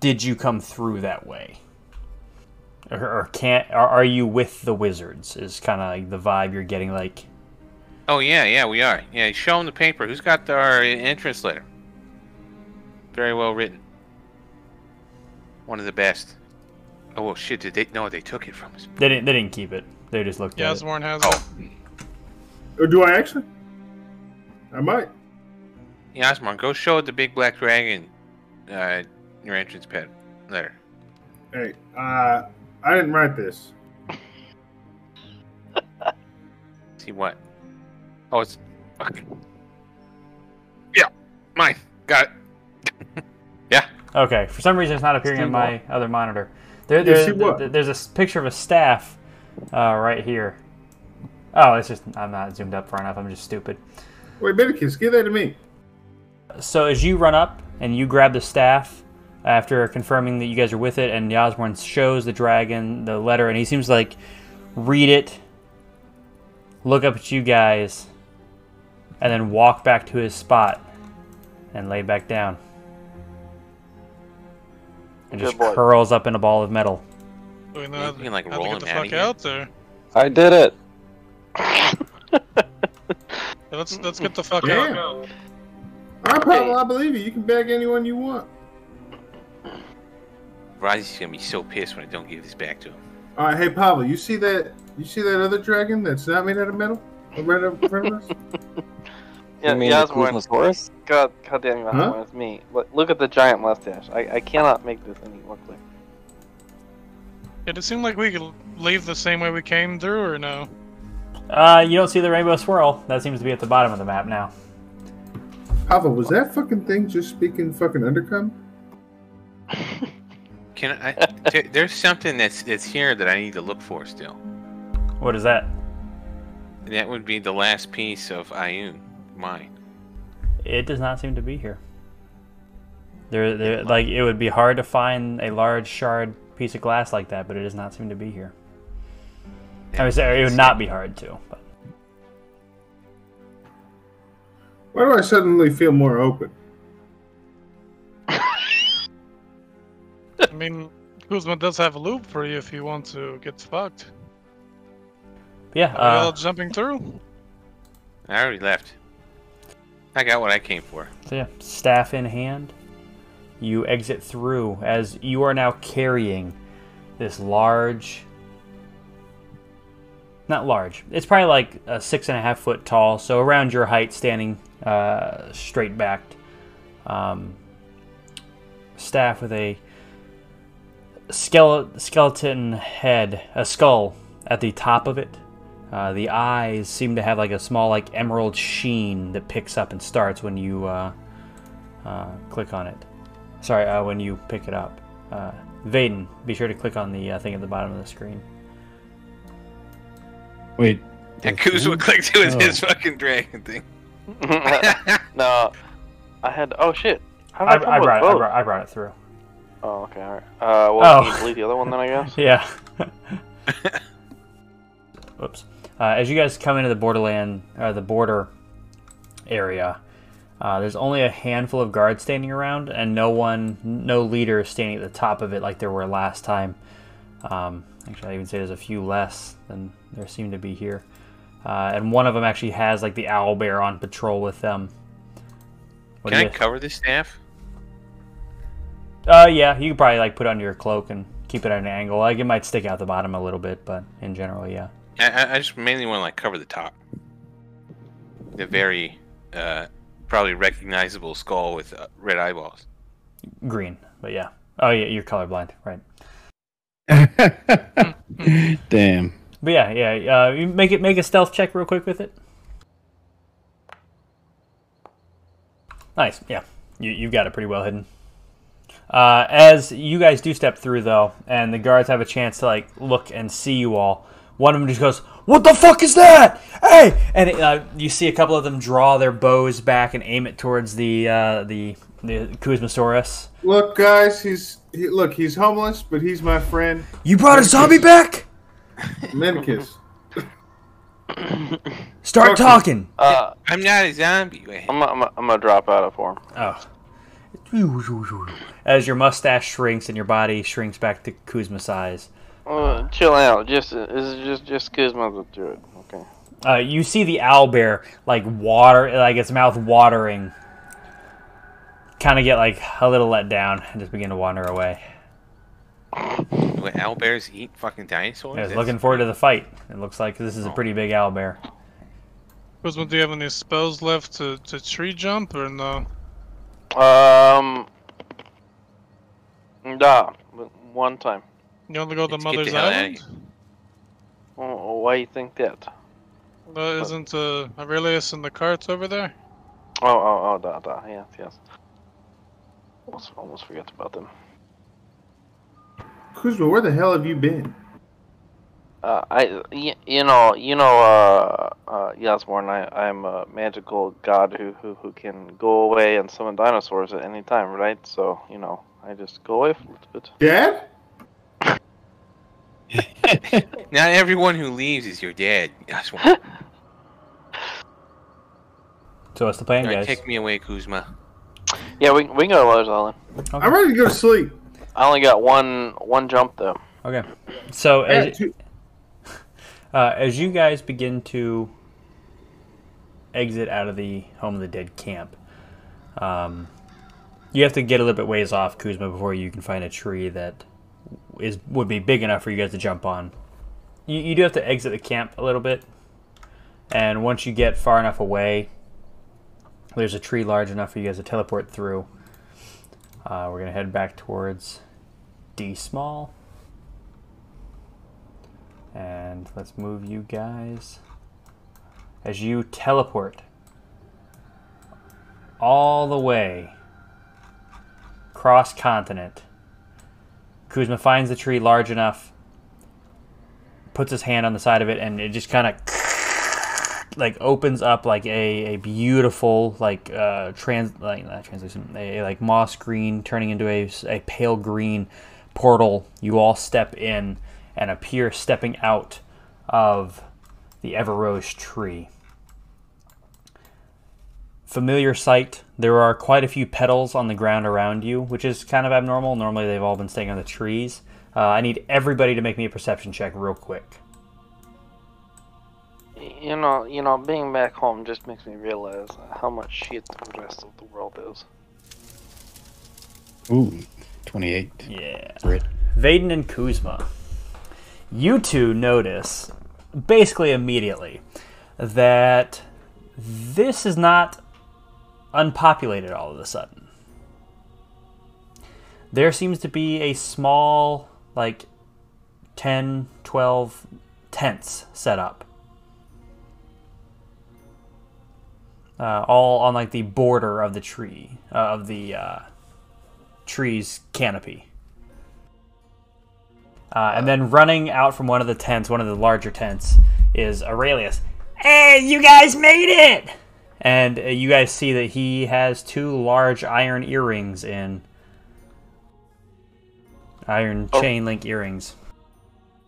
"Did you come through that way?" Or, or can't? Or are you with the wizards? Is kind of like the vibe you're getting. Like, Oh yeah, yeah, we are. Yeah, show him the paper. Who's got our entrance letter? Very well written. One of the best. Oh well, shit! Did they? No, they took it from us. they didn't. They didn't keep it. They just looked at it. Yasmorn has Oh. it. or do I actually? I might. Yeah, Yasmorn, go show the big black dragon uh, your entrance pad letter. Hey, uh, I didn't write this. See what? Oh, it's okay. Yeah, mine. Got it. yeah. Okay. For some reason, it's not appearing on my other monitor. There, there, there- there's a picture of a staff uh, right here. Oh, it's just I'm not zoomed up far enough. I'm just stupid. Wait, Medicus, give that to me. So as you run up and you grab the staff after confirming that you guys are with it, and Yasmorn shows the dragon the letter, and he seems to, like read it, look up at you guys, and then walk back to his spot and lay back down. And Good just boy. curls up in a ball of metal. We know You how, can, like, to roll get the outta fuck here. out there. I did it. Yeah, let's let's get the fuck Yeah. out. All right, Pablo, I believe you. You can bag anyone you want. Razi's gonna be so pissed when I don't give this back to him. All right, hey Pablo, you see that? You see that other dragon that's not made out of metal? Right up in front of us? Yeah, you mean yeah, the Kuzmosaurus? God, God damn you, Huh? Osborne, it's me. Look, look at the giant mustache. I, I cannot make this any more clear. Did it seem like we could leave the same way we came through, or no? Uh, you don't see the rainbow swirl. That seems to be at the bottom of the map now. Pablo, was that fucking thing just speaking fucking undercome? Can I? there, there's something that's that's here that I need to look for still. What is that? That would be the last piece of Ayun, mine. It does not seem to be here. There, there, like it would be hard to find a large shard piece of glass like that, but it does not seem to be here. I would say it would not be hard to. But Why do I suddenly feel more open? I mean, Kuzma does have a loop for you if you want to get fucked. yeah, Are uh, jumping through? I already left. I got what I came for. so yeah, staff in hand, you exit through as you are now carrying this large. Not large. It's probably like a six and a half foot tall, so around your height, standing uh, straight backed. Um, staff with a skeleton head, a skull at the top of it. Uh, the eyes seem to have like a small, like emerald sheen that picks up and starts when you uh, uh, click on it. Sorry, uh, when you pick it up. Uh, Vaden, be sure to click on the uh, thing at the bottom of the screen. Wait. And Kuzma clicked to his, Oh. his fucking dragon thing. no, I had. Oh shit! How I, did I, I, come brought it, I, brought, I brought it through. Oh, okay, alright. Uh, well, Oh. can you delete the other one then, I guess? Yeah. Whoops. Uh, as you guys come into the borderland, uh, the border area, uh, there's only a handful of guards standing around, and no one, no leader standing at the top of it like there were last time. Um, actually, I even say there's a few less than there seem to be here. Uh, and one of them actually has like the owl bear on patrol with them. What Can I you- cover this staff? Uh, yeah, you could probably like put it under your cloak and keep it at an angle. Like it might stick out the bottom a little bit, but in general, yeah. I, I- I just mainly want to like cover the top. The very, uh, probably recognizable skull with uh, red eyeballs. Green, but yeah. Oh yeah, you're colorblind, right? Damn. But yeah, yeah. Uh, you make it make a stealth check real quick with it. Nice, yeah. You you've got it pretty well hidden. Uh, as you guys do step through though, and the guards have a chance to like look and see you all, one of them just goes, "What the fuck is that? Hey!" And it, uh, you see a couple of them draw their bows back and aim it towards the uh, the the Kuzmosaurus. Look, guys, he's he, look, he's homeless, but he's my friend, You brought a zombie back? Medicus. Start talking. Uh, I'm not a zombie. Wait. I'm, I'm, I'm gonna drop out of form. Oh. As your mustache shrinks and your body shrinks back to Kuzma size, Uh, chill out. Just, uh, this is just, just Kuzma will do it. Okay. uh, you see the owl bear like water, like its mouth watering, kind of get like a little let down and just begin to wander away. What, owlbears eat fucking dinosaurs? It's looking forward to the fight. It looks like this is a pretty big owl bear. Kuzma, do you have any spells left to, to tree jump, or no? Um. Nah, one time. You want to go to Let's get Mother's the hell outta Island? Oh, why you think that? Uh, isn't uh, Aurelius in the carts over there? Oh, oh, oh, da, da, yes, yes. Almost, almost forget about them. Kuzma, where the hell have you been? Uh, I, y- you know, you know, uh, uh, Yasmorn, I, I'm a magical god who, who, who can go away and summon dinosaurs at any time, right? So, you know, I just go away for a little bit. Dad? Not everyone who leaves is your dad. That's why. So what's the plan, Alright, guys? take me away, Kuzma. Yeah, we, we can go to Lowe's Island. Okay. I'm ready to go to sleep. I only got one one jump though. Okay. So Yeah, as, two- uh, as you guys begin to exit out of the home of the dead camp, um, you have to get a little bit ways off Kuzma before you can find a tree that is would be big enough for you guys to jump on. You, you do have to exit the camp a little bit, and once you get far enough away, there's a tree large enough for you guys to teleport through. Uh, we're gonna head back towards D small. And let's move you guys as you teleport all the way cross continent. Kuzma finds the tree large enough, puts his hand on the side of it, and it just kind of like opens up like a, a beautiful like uh trans like not translucent a like moss green turning into a, a pale green portal you all step in and appear stepping out of the Everrose tree. Familiar sight. There are quite a few petals on the ground around you, which is kind of abnormal. Normally, they've all been staying on the trees. Uh, I need everybody to make me a perception check real quick. You know, you know, being back home just makes me realize how much shit the rest of the world is. Ooh, 28. Yeah. Crit. Vaden and Kuzma. You two notice, basically immediately, that this is not unpopulated all of a sudden. There seems to be a small, like 10, 12 tents set up. Uh, all on like the border of the tree, uh, of the uh, tree's canopy. Uh, and then running out from one of the tents, one of the larger tents, is Aurelius. Hey, you guys made it! And uh, you guys see that he has two large iron earrings in. Iron Oh. chain link earrings.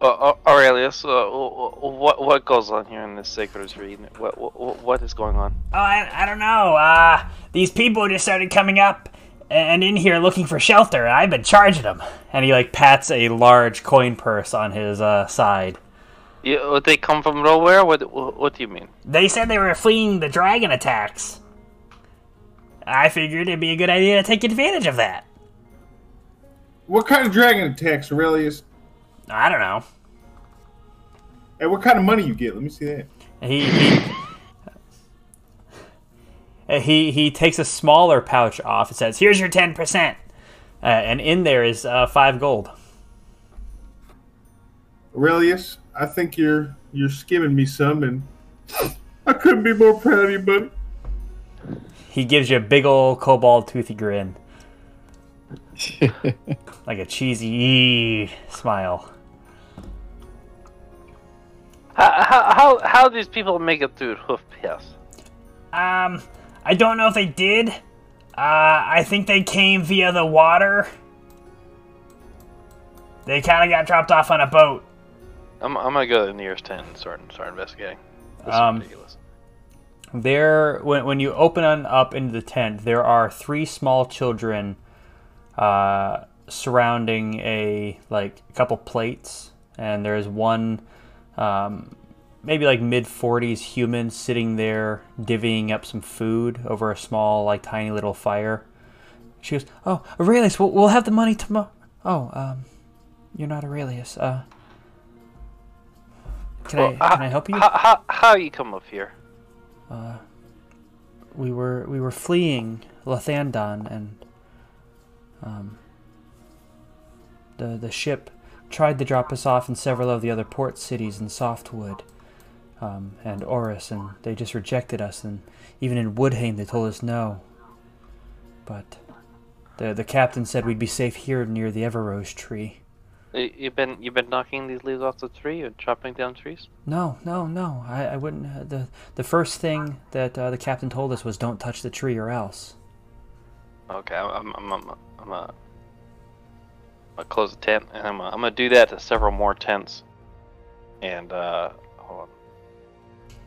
Uh, uh, Aurelius, uh, wh- wh- what what goes on here in this sacred tree? What what what is going on? Oh, I, I don't know. Uh, these people just started coming up and in here looking for shelter. I've been charging them. And he like pats a large coin purse on his uh, side. You, uh, they come from nowhere. What, what do you mean? They said they were fleeing the dragon attacks. I figured it'd be a good idea to take advantage of that. What kind of dragon attacks, Aurelius? I don't know. And what kind of money you get? Let me see that. He he, Uh, he he takes a smaller pouch off. It says, "Here's your ten percent," uh, and in there is uh, five gold. Aurelius, I think you're you're skimming me some, and I couldn't be more proud of you, buddy. He gives you a big old cobalt toothy grin, like a cheesy smile. How how how, how these people make it through hoof pass? Um, I don't know if they did. Uh, I think they came via the water. They kind of got dropped off on a boat. I'm I'm gonna go to the nearest tent and start start investigating. This Um, is ridiculous. There, when, when you open on up into the tent, there are three small children uh, surrounding a like a couple plates, and there is one um, maybe like mid forties human sitting there divvying up some food over a small like tiny little fire. She goes, "Oh, Aurelius, we'll, we'll have the money tomorrow." Oh, um, you're not Aurelius. Uh, can Well, I can I help you? How, how how you come up here? Uh, we were we were fleeing Lathandon and um, the the ship tried to drop us off in several of the other port cities in Softwood um, and Oris, and they just rejected us. And even in Woodhain, they told us no. But the the captain said we'd be safe here near the Everrose tree. You- You've been you've been knocking these leaves off the tree and chopping down trees. No, no, no. I, I wouldn't. Uh, the the first thing that uh, the captain told us was don't touch the tree or else. Okay, I'm I'm I'm I'm, I'm uh, I'm gonna close the tent and I'm uh, I'm gonna do that to several more tents. And uh, hold on.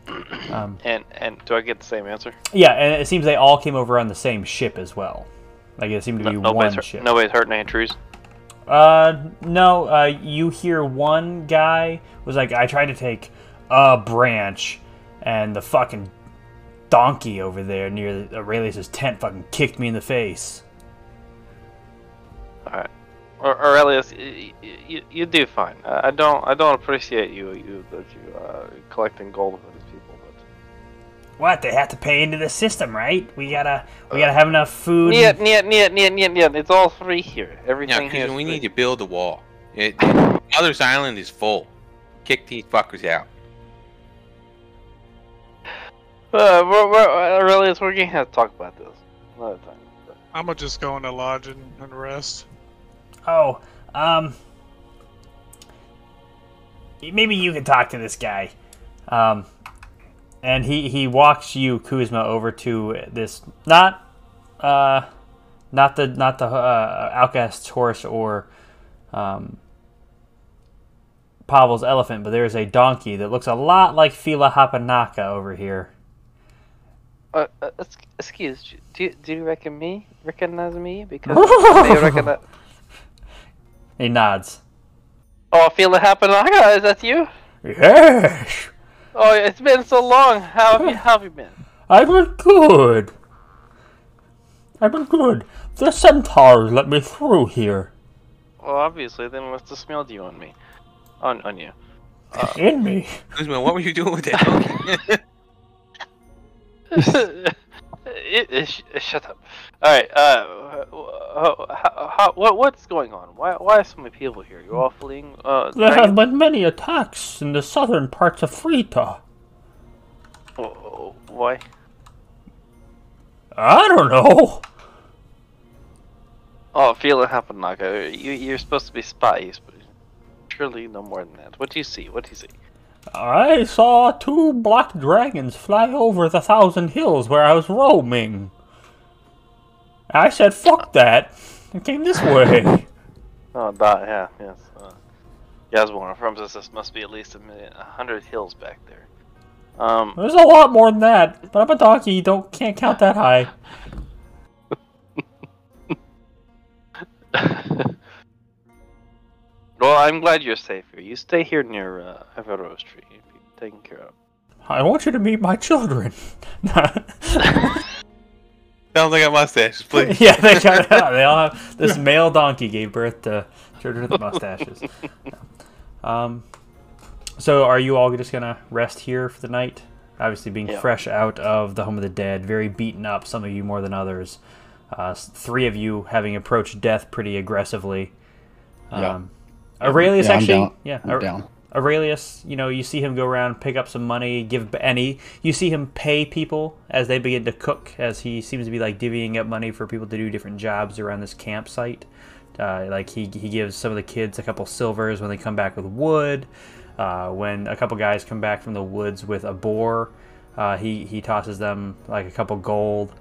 Um, And and do I get the same answer? Yeah, and it seems they all came over on the same ship as well. Like it seemed to No, be nobody's, one hurt, ship. nobody's hurting any trees. Uh, no. Uh, you hear one guy was like, "I tried to take a branch, and the fucking donkey over there near Aurelius's tent fucking kicked me in the face." Alright. Or Aurelius, you, you, you do fine. I I don't I don't appreciate you you that you uh, collecting gold for these people, but What? They have to pay into the system, right? We gotta, we gotta have enough food. Niet, niet, niet, niet, niet, niet. It's all free here. Yeah, Everything here. because we free. need to build a wall. It, Mother's Island is full. Kick these fuckers out. Uh, we're, we're, Aurelius, we're gonna have to talk about this another time. I'm gonna just go into lodge and, and rest. Oh, um, maybe you can talk to this guy. Um, and he he walks you Kuzma over to this not uh not the not the uh, outcast's horse or um Pavel's elephant, but there's a donkey that looks a lot like Fila Hapanaka over here. Uh, uh, excuse, do you, do you reckon me recognize me because you recognize? He nods. Oh, I feel it happen. Is that you? Yes, Oh, it's been so long. How have you, how have you been? I've been good. I've been good. The centaurs let me through here. Well, obviously, they must have smelled you on me, on on you. In me. Kuzma, what were you doing with that it, it, sh- shut up. All right. Uh, how, how, what what's going on? Why why are so many people here? You're all fleeing. Uh, There have been many attacks in the southern parts of Frita. Oh, why? I don't know. Oh, feel it happen, Naga. You you're supposed to be spies, but surely no more than that. What do you see? What do you see? I saw two black dragons fly over the thousand hills where I was roaming. I said, fuck that. I came this way. Oh, that yeah, yes. Uh, Yasmorn affirms us this must be at least a million, a hundred hills back there. Um, There's a lot more than that, but I'm a donkey, don't can't count that high. well, I'm glad you're safe here. You stay here near uh, Everrose Tree. You'll be taken care of. I want you to meet my children. Sounds like a mustache, please. yeah, they got They all have this male donkey gave birth to children with mustaches. Um, so are you all just gonna rest here for the night? Obviously, being Yeah. fresh out of the home of the dead, very beaten up. Some of you more than others. Uh, three of you having approached death pretty aggressively. Yeah. Um, Aurelius Yeah, actually, yeah, I'm Aur- down. Aurelius, you know, you see him go around, pick up some money, give any. You see him pay people as they begin to cook, as he seems to be like divvying up money for people to do different jobs around this campsite. Uh, like he he gives some of the kids a couple silvers when they come back with wood. Uh, when a couple guys come back from the woods with a boar, uh, he he tosses them like a couple gold.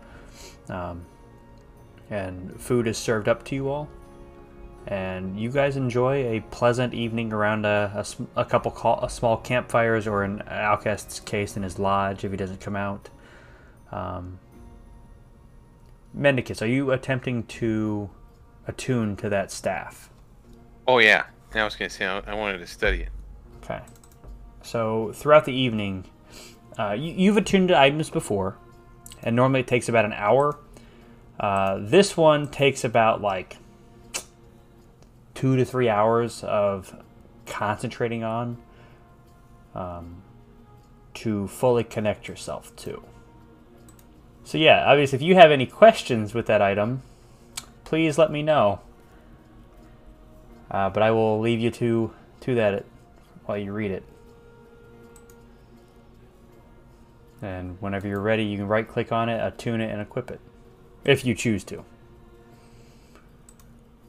Um, and food is served up to you all and you guys enjoy a pleasant evening around a, a, a couple call, a small campfires or in Outcast's case in his lodge if he doesn't come out. Um, Mendicus, are you attempting to attune to that staff? Oh yeah. I was gonna say I, I wanted to study it. Okay. So throughout the evening, uh, you, you've attuned to items before, and normally it takes about an hour. Uh, this one takes about like two to three hours of concentrating on um, to fully connect yourself to. So yeah, obviously, if you have any questions with that item, please let me know. Uh, but I will leave you to to that while you read it. And whenever you're ready, you can right click on it, attune it, and equip it. If you choose to.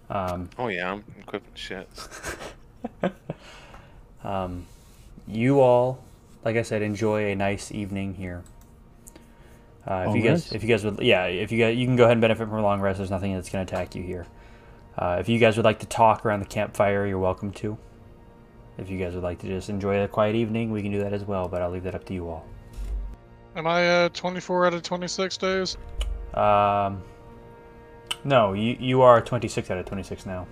Um, Oh yeah, I'm equipping shit. um, you all, like I said, enjoy a nice evening here. Uh, if Long you guys, rest? if you guys would, yeah, if you guys, you can go ahead and benefit from a long rest. There's nothing that's going to attack you here. Uh, if you guys would like to talk around the campfire, you're welcome to. If you guys would like to just enjoy a quiet evening, we can do that as well. But I'll leave that up to you all. Am I uh 24 out of 26 days? Um, no, you you are 26 out of 26 now.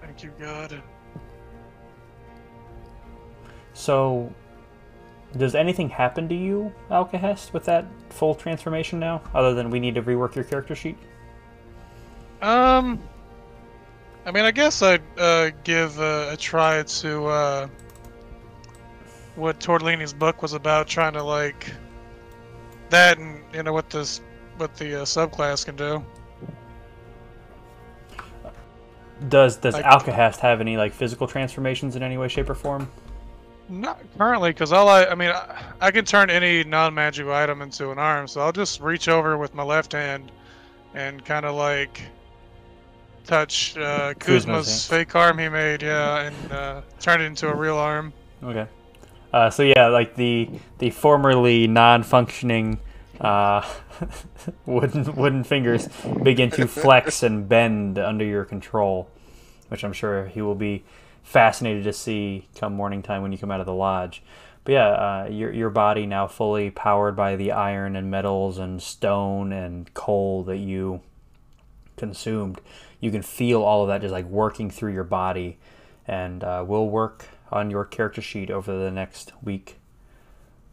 Thank you, God. So, does anything happen to you, Alcahest, with that full transformation now, other than we need to rework your character sheet? Um, I mean, I guess I'd uh, give uh, a try to uh, what Tortellini's book was about, trying to like that, and you know what this what the uh, subclass can do. Does does Like- have any like physical transformations in any way, shape, or form? Not currently, because all I, I mean, I, I can turn any non-magical item into an arm, so I'll just reach over with my left hand and kind of like touch uh, Kuzma's Kuzma's fake arm he made, yeah, and uh, turn it into a real arm. Okay. Uh, so yeah, like the the formerly non-functioning uh, wooden wooden fingers begin to flex and bend under your control, which I'm sure he will be fascinated to see come morning time when you come out of the lodge. But yeah, uh, your your body now fully powered by the iron and metals and stone and coal that you consumed. You can feel all of that just like working through your body, and uh, we'll work on your character sheet over the next week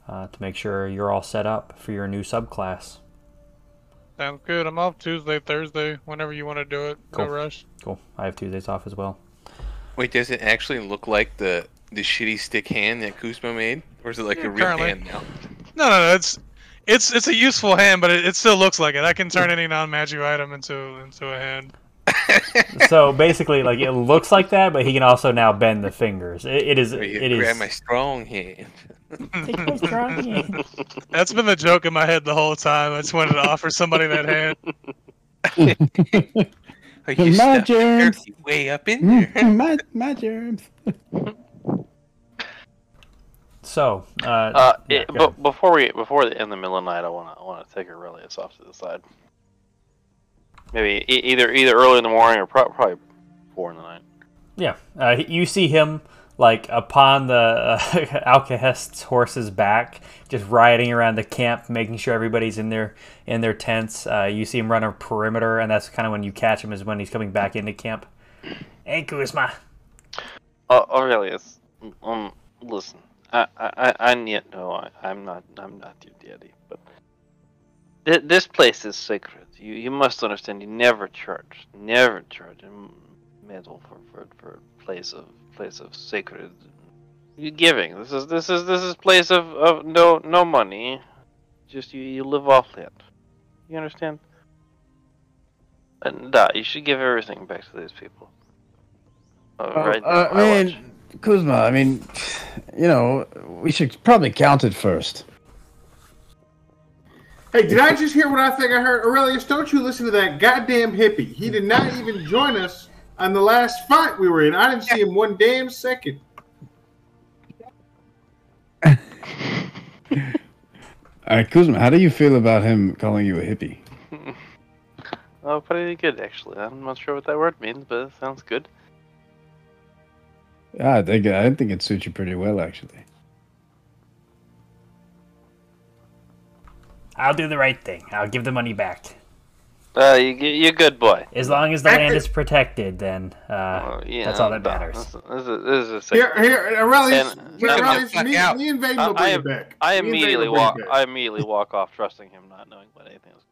uh, to make sure you're all set up for your new subclass. Sounds good. I'm off Tuesday, Thursday, whenever you want to do it. Cool. No rush. Cool. I have Tuesdays off as well. Wait, does it actually look like the the shitty stick hand that Kuzma made, or is it like Yeah, a real currently. hand now? No, no, no. It's it's it's a useful hand, but it, it still looks like it. I can turn any non-magic item into into a hand. so basically, like it looks like that, but he can also now bend the fingers. It, it is. Or you It grab is. my strong hand. Take my. That's been the joke in my head the whole time. I just wanted to offer somebody that hand. Oh, you My germs. way up in there. Mm, my my germs. So, uh, Uh, yeah, it, go but before we before the end of the middle of the night, I want to I want to take Aurelius off to the side. Maybe e- either either early in the morning or pro- probably four in the night. Yeah, uh, you see him like upon the uh, Alcahest's horse's back, just riding around the camp, making sure everybody's in their in their tents. Uh, you see him run a perimeter, and that's kind of when you catch him is when he's coming back into camp. Hey, Kuzma. Uh, Aurelius, um, listen, I I I, need no, I, I'm not I'm not your daddy, but th- this place is sacred. You you must understand. You never charge, never charge a medal for for for a place of place of sacred giving. This is this is this is place of, of no no money. Just you you live off that. You understand? And uh, you should give everything back to these people. Uh, right now, uh, I I mean, Kuzma. I mean, you know, we should probably count it first. Hey, did I just hear what I think I heard? Aurelius, don't you listen to that goddamn hippie. He did not even join us on the last fight we were in. I didn't see him one damn second. All right, Kuzma. How do you feel about him calling you a hippie? Oh, pretty good actually. I'm not sure what that word means, but it sounds good. Yeah, I think I think it suits you pretty well, actually. I'll do the right thing. I'll give the money back. Uh, you, you're a good boy. As long as the land is protected, then uh, Uh, yeah, that's all that matters. This, this is, this is a Here, here, Aurelius, And- here, Get the Aurelius fuck me, out. me and Vaden I- will bring I it am- back. I Me and Vaden immediately will bring it walk. I immediately walk off, trusting him, not knowing what anything is.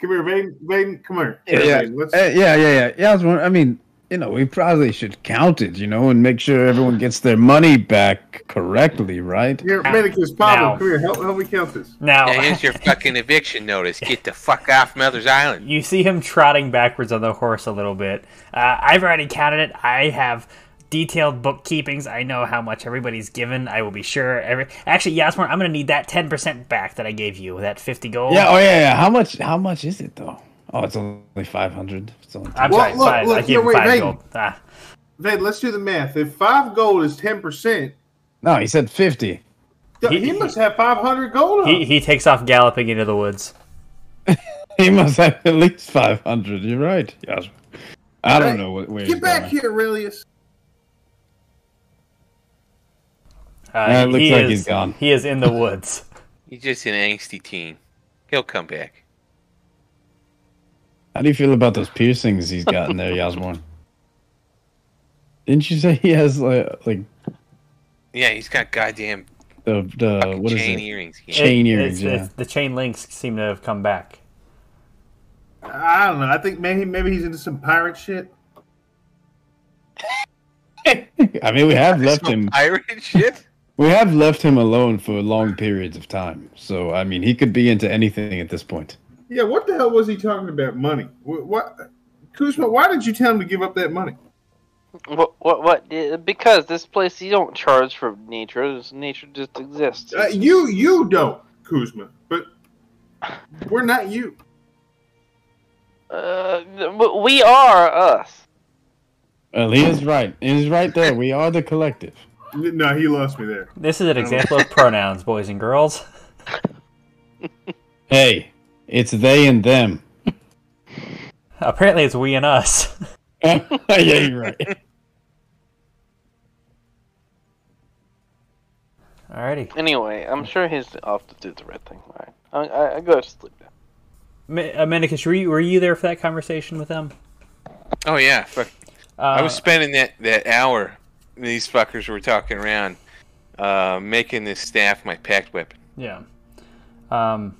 Come here, Vaden. Vaden, come here. Yeah, Here, yeah, Vaden, Uh, yeah, yeah, yeah. Yeah, I was wondering- I mean, you know, we probably should count it, you know, and make sure everyone gets their money back correctly, right? Here, Medicus, Pablo, now. come here, help, help me count this. Now, yeah, here's your fucking eviction notice. Get the fuck off Mother's Island. You see him trotting backwards on the horse a little bit. Uh, I've already counted it. I have detailed bookkeepings. I know how much everybody's given. I will be sure every. Actually, Yasmorn, I'm going to need that 10% back that I gave you. That 50 gold. Yeah. Oh yeah. yeah. How much? How much is it though? Oh, it's only 500. I'm well, sorry, look, five. Look, I gave no, wait, five gold. Ah. Let's do the math. If five gold is ten percent. No, he said fifty. He, he must have five hundred gold. He, he takes off galloping into the woods. he must have at least five hundred. You're right, Josh. I don't know what. Where get back going. here, Aurelius. Uh, yeah, it looks like is, he's gone. He is in the woods. he's just an angsty teen. He'll come back. How do you feel about those piercings he's got in there, Yasmorn? Didn't you say he has like like Yeah, he's got goddamn the the fucking what is chain it? earrings. Yeah. Chain It- earrings, it's- yeah. it's- the chain links seem to have come back. I don't know. I think maybe maybe he's into some pirate shit. I mean, we have left Some him. pirate shit. We have left him alone for long periods of time. So I mean, he could be into anything at this point. Yeah, what the hell was he talking about? Money? What? what Kuzma, why did you tell him to give up that money? What? What? What? uh, Because this place you don't charge for nature. This nature just exists. Uh, you you don't, Kuzma, but we're not you. Uh, we are us. Well, he is right. He is right there. We are the collective. No, he lost me there. This is an example of pronouns, boys and girls. Hey, it's they and them. Apparently, it's we and us. yeah, you're right. Alrighty. Anyway, I'm sure he's off to do the right thing. All right, I, I, I go to sleep now. Mi- uh, Mendicus, were you, were you there for that conversation with them? Oh yeah, fuck. Uh, I was spending that that hour. These fuckers were talking around, uh, making this staff my pact weapon. Yeah. Um,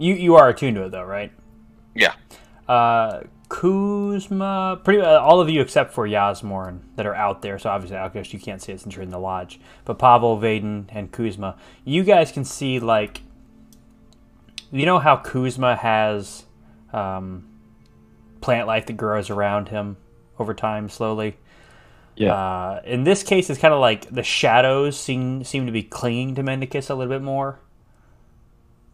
you you are attuned to it though, right? Yeah. Uh, Kuzma, pretty uh, all of you except for Yasmorn that are out there. So obviously, Alcahest, you can't see it since you're in the lodge. But Pavel, Vaden, and Kuzma, you guys can see like, you know how Kuzma has um, plant life that grows around him over time slowly. Yeah. Uh, in this case, it's kind of like the shadows seem seem to be clinging to Mendicus a little bit more.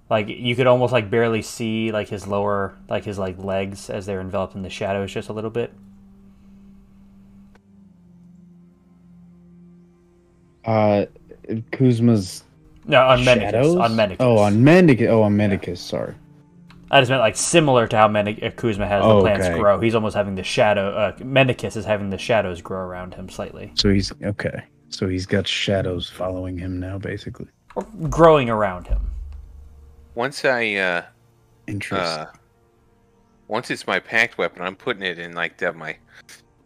Like you could almost like barely see like his lower like his like legs as they're enveloped in the shadows just a little bit. Uh, Kuzma's No, on Mendicus. On Mendicus. Oh, on Mendicus. Oh, on Mendicus. Sorry. I just meant like similar to how Mendic- uh, Kuzma has the Oh, plants okay. grow. He's almost having the shadow. Uh, Mendicus is having the shadows grow around him slightly, So he's okay. So he's got shadows following him now, basically. or growing around him. Once I uh, Interesting. uh, once it's my pact weapon, I'm putting it in like the, my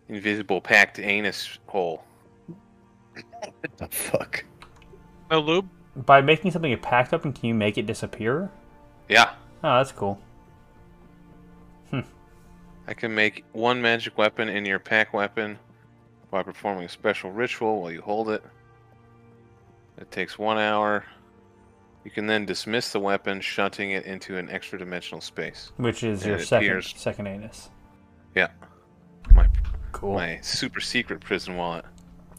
invisible packed anus hole. what the fuck? No lube. By making something a pact weapon, can you make it disappear? Yeah, Oh, that's cool. I can make one magic weapon in your pact weapon by performing a special ritual while you hold it. It takes one hour. You can then dismiss the weapon, shunting it into an extra dimensional space. Which is And your second appears- second anus. Yeah, my Cool. my super secret prison wallet.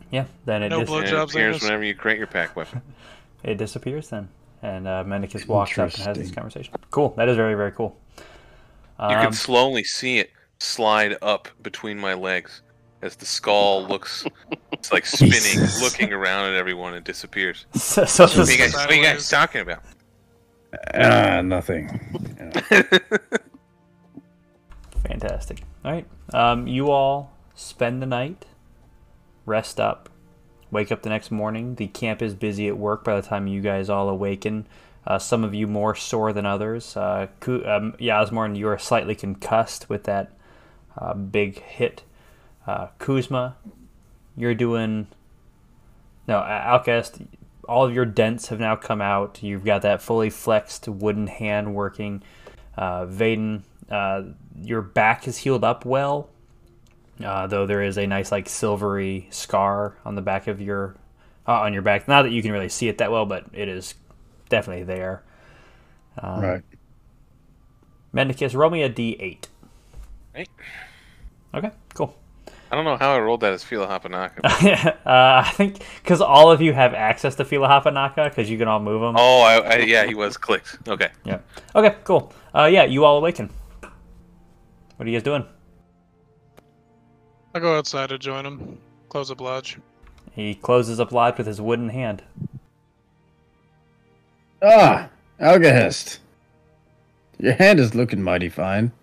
Yeah. Then it No dis- blood- And it appears anus. whenever you create your pact weapon. it disappears then, and uh, Mendicus walks up and has this conversation. Cool. That is very very cool. You Um, can slowly see it slide up between my legs as the skull looks. It's like spinning, Jesus. looking around at everyone, and disappears. so, so What are you guys, what are you guys talking about? Ah, nothing. Yeah. fantastic. All right. Um, you all spend the night, rest up, wake up the next morning. The camp is busy at work by the time you guys all awaken. Uh, some of you more sore than others. Uh, um, Yasmorn, you are slightly concussed with that uh, big hit. Uh, Kuzma, you're doing. No, Al- Alcahest, all of your dents have now come out. You've got that fully flexed wooden hand working. Uh, Vaden, uh, your back is healed up well, uh, though there is a nice like silvery scar on the back of your uh, on your back. Not that you can really see it that well, but it is definitely there. Um, right. Mendicus, roll me a d8. Right. Okay, cool. I don't know how I rolled that as Fila Hapanaka. uh, I think because all of you have access to Fila Hapanaka because you can all move them. oh, I, I, yeah, he was clicked. Okay. Yeah. Okay, cool. Uh, yeah, you all awaken. What are you guys doing? I'll go outside to join him. Close up lodge. He closes up lodge with his wooden hand. Ah, Alcahest. Your hand is looking mighty fine.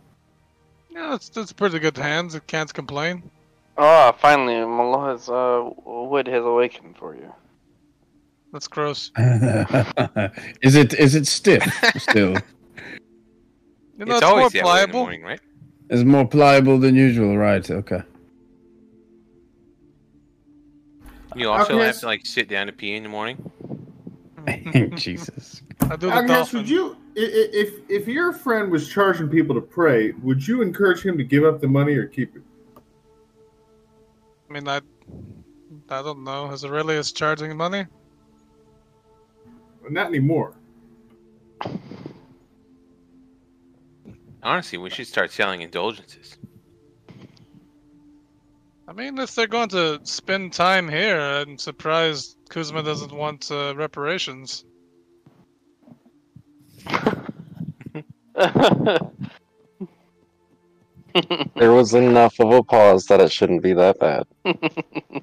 Yeah, it's it's pretty good hands. It can't complain. Ah, finally, Maloha's uh, wood has awakened for you. That's gross. is it is it stiff still? You know, it's it's, always more that in the pliable. morning, right? It's more pliable than usual, right? Okay. You also Okay, have to like sit down to pee in the morning. Jesus. I do the I guess dolphin. would you, i- i- if if your friend was charging people to pray, would you encourage him to give up the money or keep it? I mean, I, I don't know. Is Aurelius charging money? Not anymore. Honestly, we should start selling indulgences. I mean, if they're going to spend time here, I'm surprised Kuzma doesn't want uh, reparations. There was enough of a pause that it shouldn't be that bad.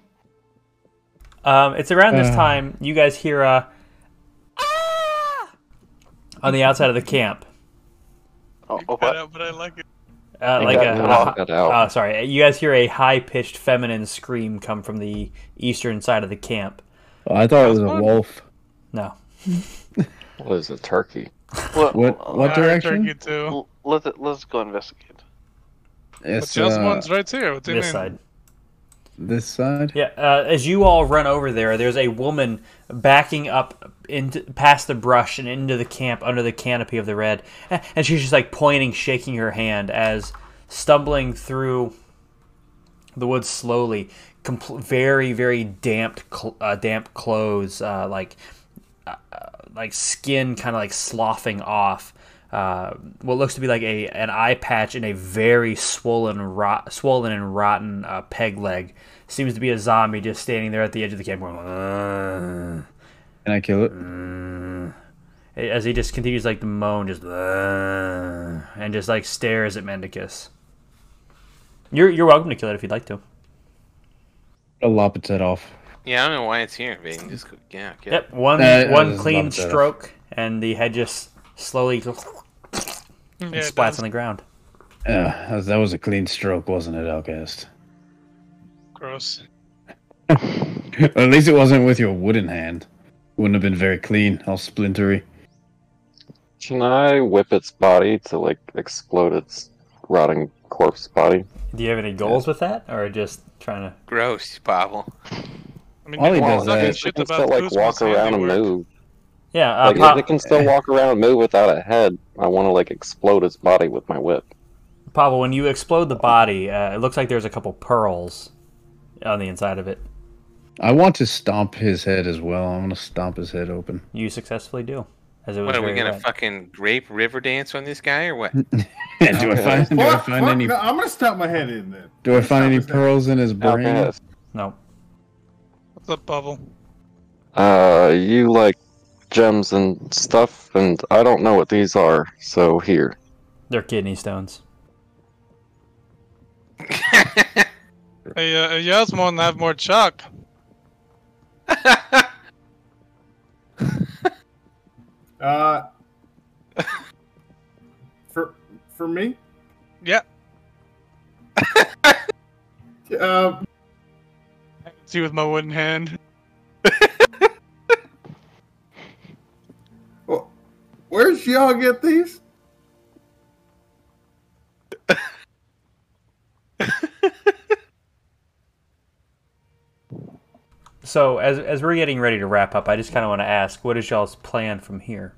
Um, it's around this Uh. time you guys hear a "Ah!" on the outside of the camp. oh, Cut what? out, but I like it. Uh, like got a, a- knock. Oh, sorry. You guys hear a high-pitched feminine scream come from the eastern side of the camp. Oh, I thought it was a wolf. No. What is it, turkey? What? What? What direction? Turkey too. Let's let's go investigate. But It's just uh, one's right here. What do you This mean? side. this side. Yeah. Uh, as you all run over there, there's a woman backing up into past the brush and into the camp under the canopy of the red, and she's just like pointing, shaking her hand as stumbling through the woods slowly, compl- very very damp, cl- uh, damp clothes, uh, like uh, like skin kind of like sloughing off. Uh, what looks to be like a an eye patch and a very swollen, rot, swollen and rotten uh, peg leg seems to be a zombie just standing there at the edge of the camp, going, "Ugh." Can I kill it? as he just continues like to moan, just and just like stares at Mendicus. You're you're welcome to kill it if you'd like to. I'll lop its head off. Yeah, I don't know why it's here, Vayne. Just go, yeah, get Yep, one Uh, one clean love that. stroke, and the head just slowly Mm. Yeah, and it splats does. on the ground. Yeah, that was- that was a clean stroke, wasn't it, Alcahest? Gross. At least it wasn't with your wooden hand. Wouldn't have been very clean, all splintery. Can I whip its body to like explode its rotting corpse body? Do you have any goals with that, or just trying to? gross, Pavel. I mean, All he does is- shit about still like walk around and move. Yeah, uh, Like Pa- if it can still walk around and move without a head, I want to like explode its body with my whip. Pavel, when you explode the body, uh, it looks like there's a couple pearls on the inside of it. I want to stomp his head as well. I want to stomp his head open. You successfully do, as it was What are we gonna red. fucking grape river dance on this guy or what? do I find do I Fuck, find fuck, any no, I'm gonna stomp my head in then. do I find any his head. pearls in his brain? No, What's up, Bubble? Uh, you like gems and stuff, and I don't know what these are. So here, they're kidney stones. Hey, uh, Yasmorn have more chalk. Uh, for for me, Yeah. um, I can See with my wooden hand. Where'd y'all get these? So as as we're getting ready to wrap up, I just kind of want to ask, what is y'all's plan from here?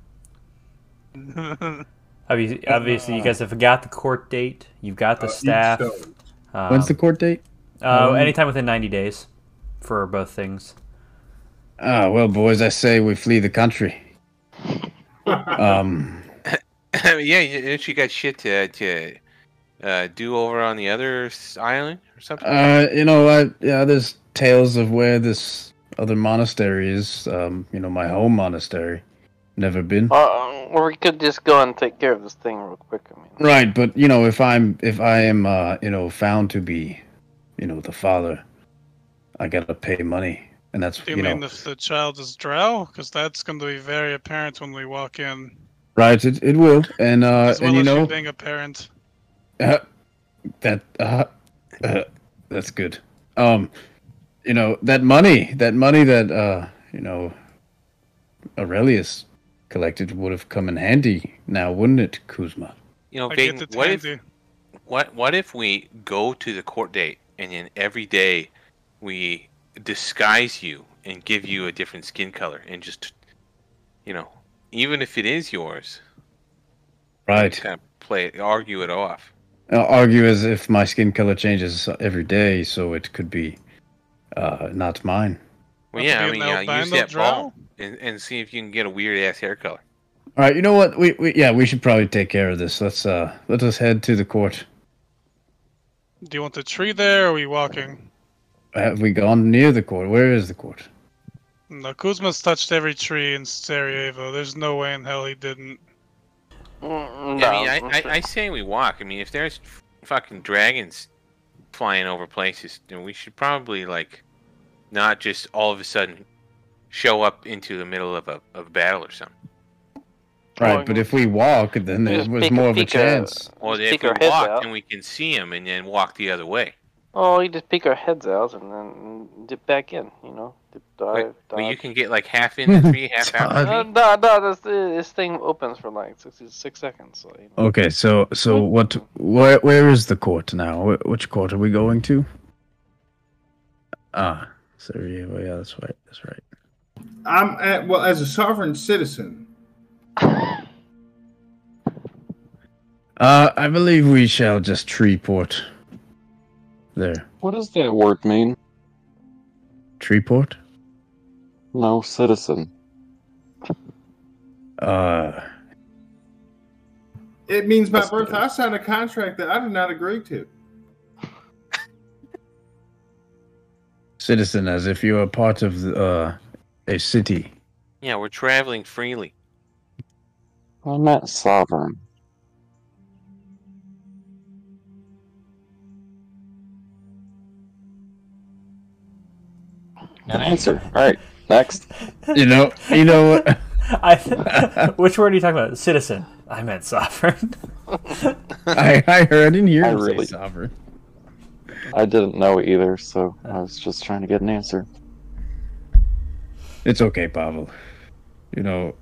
Obviously, obviously, you guys have got the court date. You've got the Uh, staff. stone. Um, When's the court date? uh, um, anytime within ninety days, for both things. Ah, well, boys, I say we flee the country. Um, yeah, you- don't you got shit to to uh, do over on the other island or something? uh, you know, I yeah, there's tales of where this other monastery is. Um, you know, my home monastery. Never been. Uh, or we could just go and take care of this thing real quick. I mean, Right, but you know, if I'm if I am uh, you know found to be, you know, the father, I gotta pay money, and that's Do you, you know mean if the child is drow? Because that's going to be very apparent when we walk in. right. It, it will, and uh, As well and you as know you being a parent. uh, that uh, uh, that's good. Um, you know that money, that money that uh, you know, Aurelius collected would have come in handy now, wouldn't it, Kuzma? you know, I Vayne, get what if what what if we go to the court date and then every day we disguise you and give you a different skin color and just, you know, even if it is yours, Right. kind of play it, argue it off. I'll argue as if my skin color changes every day, so it could be uh, not mine. Well, yeah, I mean, yeah, use that drow? ball and, and see if you can get a weird ass hair color. All right, you know what? We, we yeah, we should probably take care of this. Let's uh, let us head to the court. Do you want the tree there, or are we walking? Have we gone near the court? Where is the court? No, Kuzma's touched every tree in Sarajevo. There's no way in hell he didn't. Mm, Yeah, I mean. I, I, I say we walk. I mean, if there's fucking dragons flying over places, then we should probably like not just all of a sudden show up into the middle of a, of a battle or something. Right, but if we walk, then We there was more of a chance. Or Just if we walk, out. then we can see them and then walk the other way. Oh, you just peek our heads out and then dip back in. You know, dip, dive, But you can get like half in the tree, half out. Dive. Uh, no, no, this, this thing opens for like six, six seconds. So, you know. Okay, so so what? Where where is the court now? Which court are we going to? Ah, Sarajevo. Yeah, that's right. That's right. I'm at well as a sovereign citizen. Uh, I believe we shall just tree port. There, What does that word mean? tree port. No citizen. Uh, It means by birth. I signed a contract that I did not agree to. citizen, as if you are part of the, uh, a city. Yeah, we're traveling freely. I meant sovereign. An answer. All right, next. You know, you know what? I, which word are you talking about? Citizen. I meant sovereign. I I heard. I didn't hear I him really- say sovereign. I didn't know either, so I was just trying to get an answer. It's okay, Pavel. You know,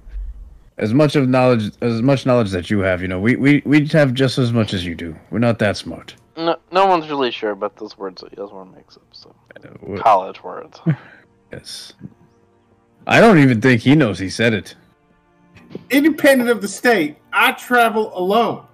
as much of knowledge as much knowledge that you have, you know, we we we have just as much as you do. We're not that smart. No, no one's really sure about those words that Yasmorn makes up. So Uh, college words. Yes. I don't even think he knows he said it. Independent of the state, I travel alone.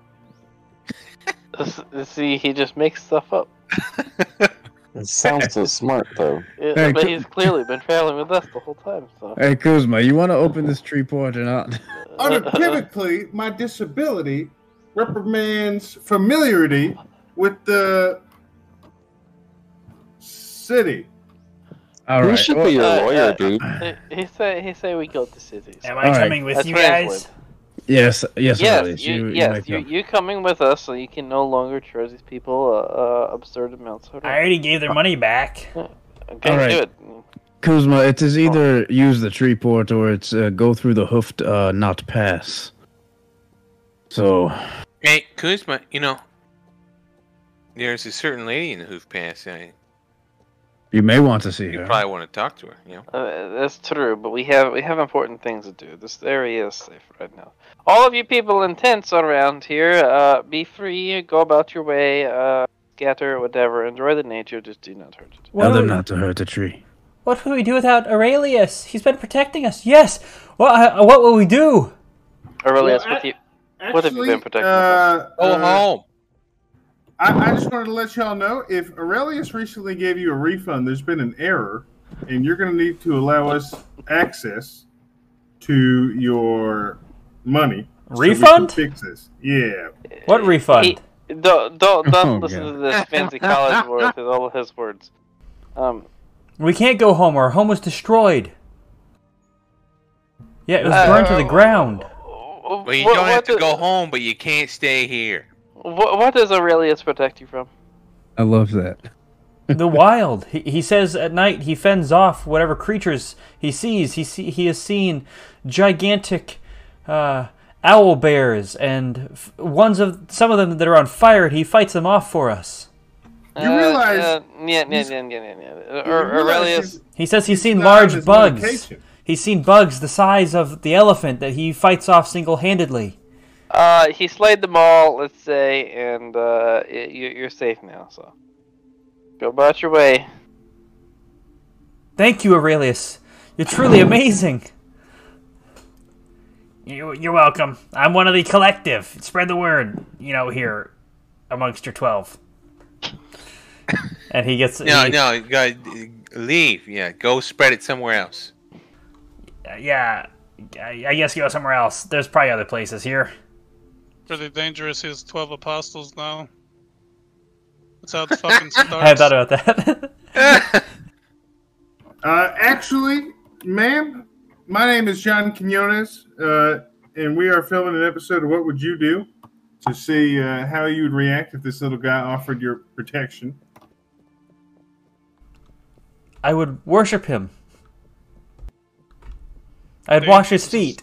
See, he just makes stuff up. It sounds so smart, though. Yeah, Hey, but he's clearly been traveling with us the whole time. So Hey Kuzma, you want to open this tree port or not? Unequivocally, my disability reprimands familiarity with the city. All Who should well, be your uh, lawyer, uh, dude? he, he say he say we go to cities. Am All I right. coming with That's you guys? yes, yes, Yes, Aurelius, you, you, you yes, may you, come. you coming with us, so you can no longer charge these people uh, uh, absurd amounts of I already gave their money back. Okay, All right. do it. Kuzma, it is either use the tree port or it's uh, go through the hoofed uh, not pass. So, Hey, Kuzma, you know, there's a certain lady in the hoof pass. I, you may want to see you her. probably want to talk to her. You know. Uh, that's true, but we have we have important things to do. This area is safe right now. All of you people in tents around here, uh, be free, go about your way, uh, scatter, whatever. Enjoy the nature, just do not hurt it. What Tell them we- not to hurt the tree. What would we do without Aurelius? He's been protecting us. Yes. What? uh, What will we do? Aurelius, Well, what I- you? What have you been protecting uh, Go uh, home. I, I just wanted to let y'all know if Aurelius recently gave you a refund, there's been an error, and you're going to need to allow us access to your money. so Refund? fix this. Yeah. What refund? He, don't don't don't Oh, listen God. to this fancy college word with all of his words. Um, We can't go home. Our home was destroyed. Yeah, it was Uh, burned to the ground. Well, you don't have what to do- go home, but you can't stay here. What, what does Aurelius protect you from? I love that. the wild. He, he says at night he fends off whatever creatures he sees. He see, he has seen gigantic uh, owl bears and f- ones of some of them that are on fire. and He fights them off for us. You realize- Uh, yeah, yeah, yeah, yeah, yeah, yeah. You Or, Aurelius. He says he's seen large bugs. medication. He's seen bugs the size of the elephant that he fights off single-handedly. Uh, he slayed them all, let's say, and uh, y- you- you're safe now. So, go about your way. Thank you, Aurelius. You're truly amazing. You, you're welcome. I'm one of the collective. Spread the word, you know, here amongst your 12. And he gets. No, he- no, you gotta leave. Yeah, go spread it somewhere else. Yeah, I, I guess go somewhere else. There's probably other places here. Really dangerous. He has 12 apostles now. That's how it fucking starts. I hadn't thought about that. Uh, actually, ma'am, my name is John Quinones, uh, and we are filming an episode of What Would You Do to see uh, how you would react if this little guy offered your protection. I would worship him. I'd Dude, wash his feet.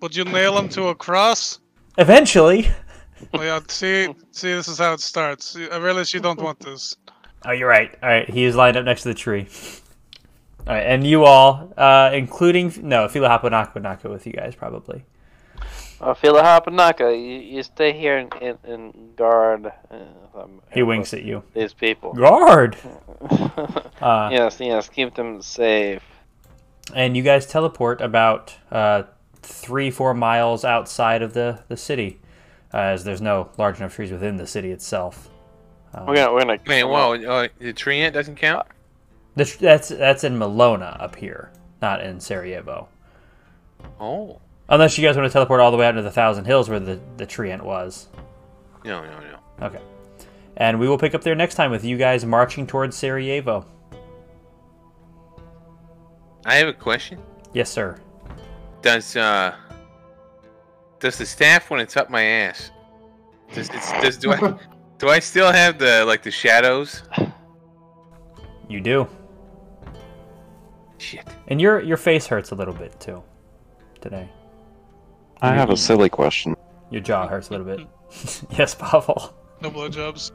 Yep. Would you nail him to a cross? Eventually. Well, yeah, see, see, this is how it starts. I realize you don't want this. Oh, you're right. All right, he is lined up next to the tree. All right, and you all, uh, including no, Fila Hapanaka would not go with you guys probably. I feel a You, you stay here and, and, and guard. Uh, um, He winks at you. These people. Guard. Uh, yes, yes. Keep them safe. and you guys teleport about uh, three, four miles outside of the the city, uh, as there's no large enough trees within the city itself. Um, We're gonna, we're gonna. Wait, whoa, uh, the treant doesn't count? the that's that's in Malona up here, not in Sarajevo. Oh, Unless you guys want to teleport all the way out into the Thousand Hills where the the treant was. no, no, no. Okay. And we will pick up there next time with you guys marching towards Sarajevo. I have a question. Yes, sir. Does uh, does the staff when it's up my ass? Does it's does do I do I still have the like the shadows? You do. Shit. And your your face hurts a little bit too today. I have a silly question. Your jaw hurts a little bit. yes, Pavel. No blowjobs.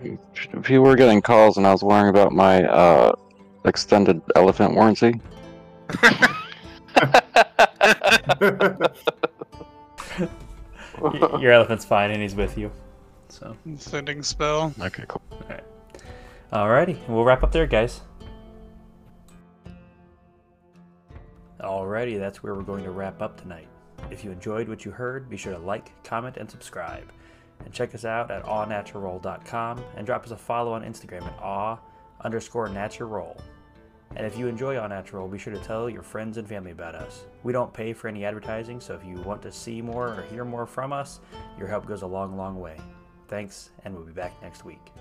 If you were getting calls and I was worrying about my uh, extended elephant warranty, Y- your elephant's fine and he's with you. So, Sending spell. okay, cool. All right. alrighty, we'll wrap up there, guys. Alrighty, that's where we're going to wrap up tonight. If you enjoyed what you heard, be sure to like, comment, and subscribe. And check us out at awnaturalroll.com and drop us a follow on Instagram at aw underscore natural. And if you enjoy All Natural, be sure to tell your friends and family about us. We don't pay for any advertising, so if you want to see more or hear more from us, your help goes a long, long way. Thanks, and we'll be back next week.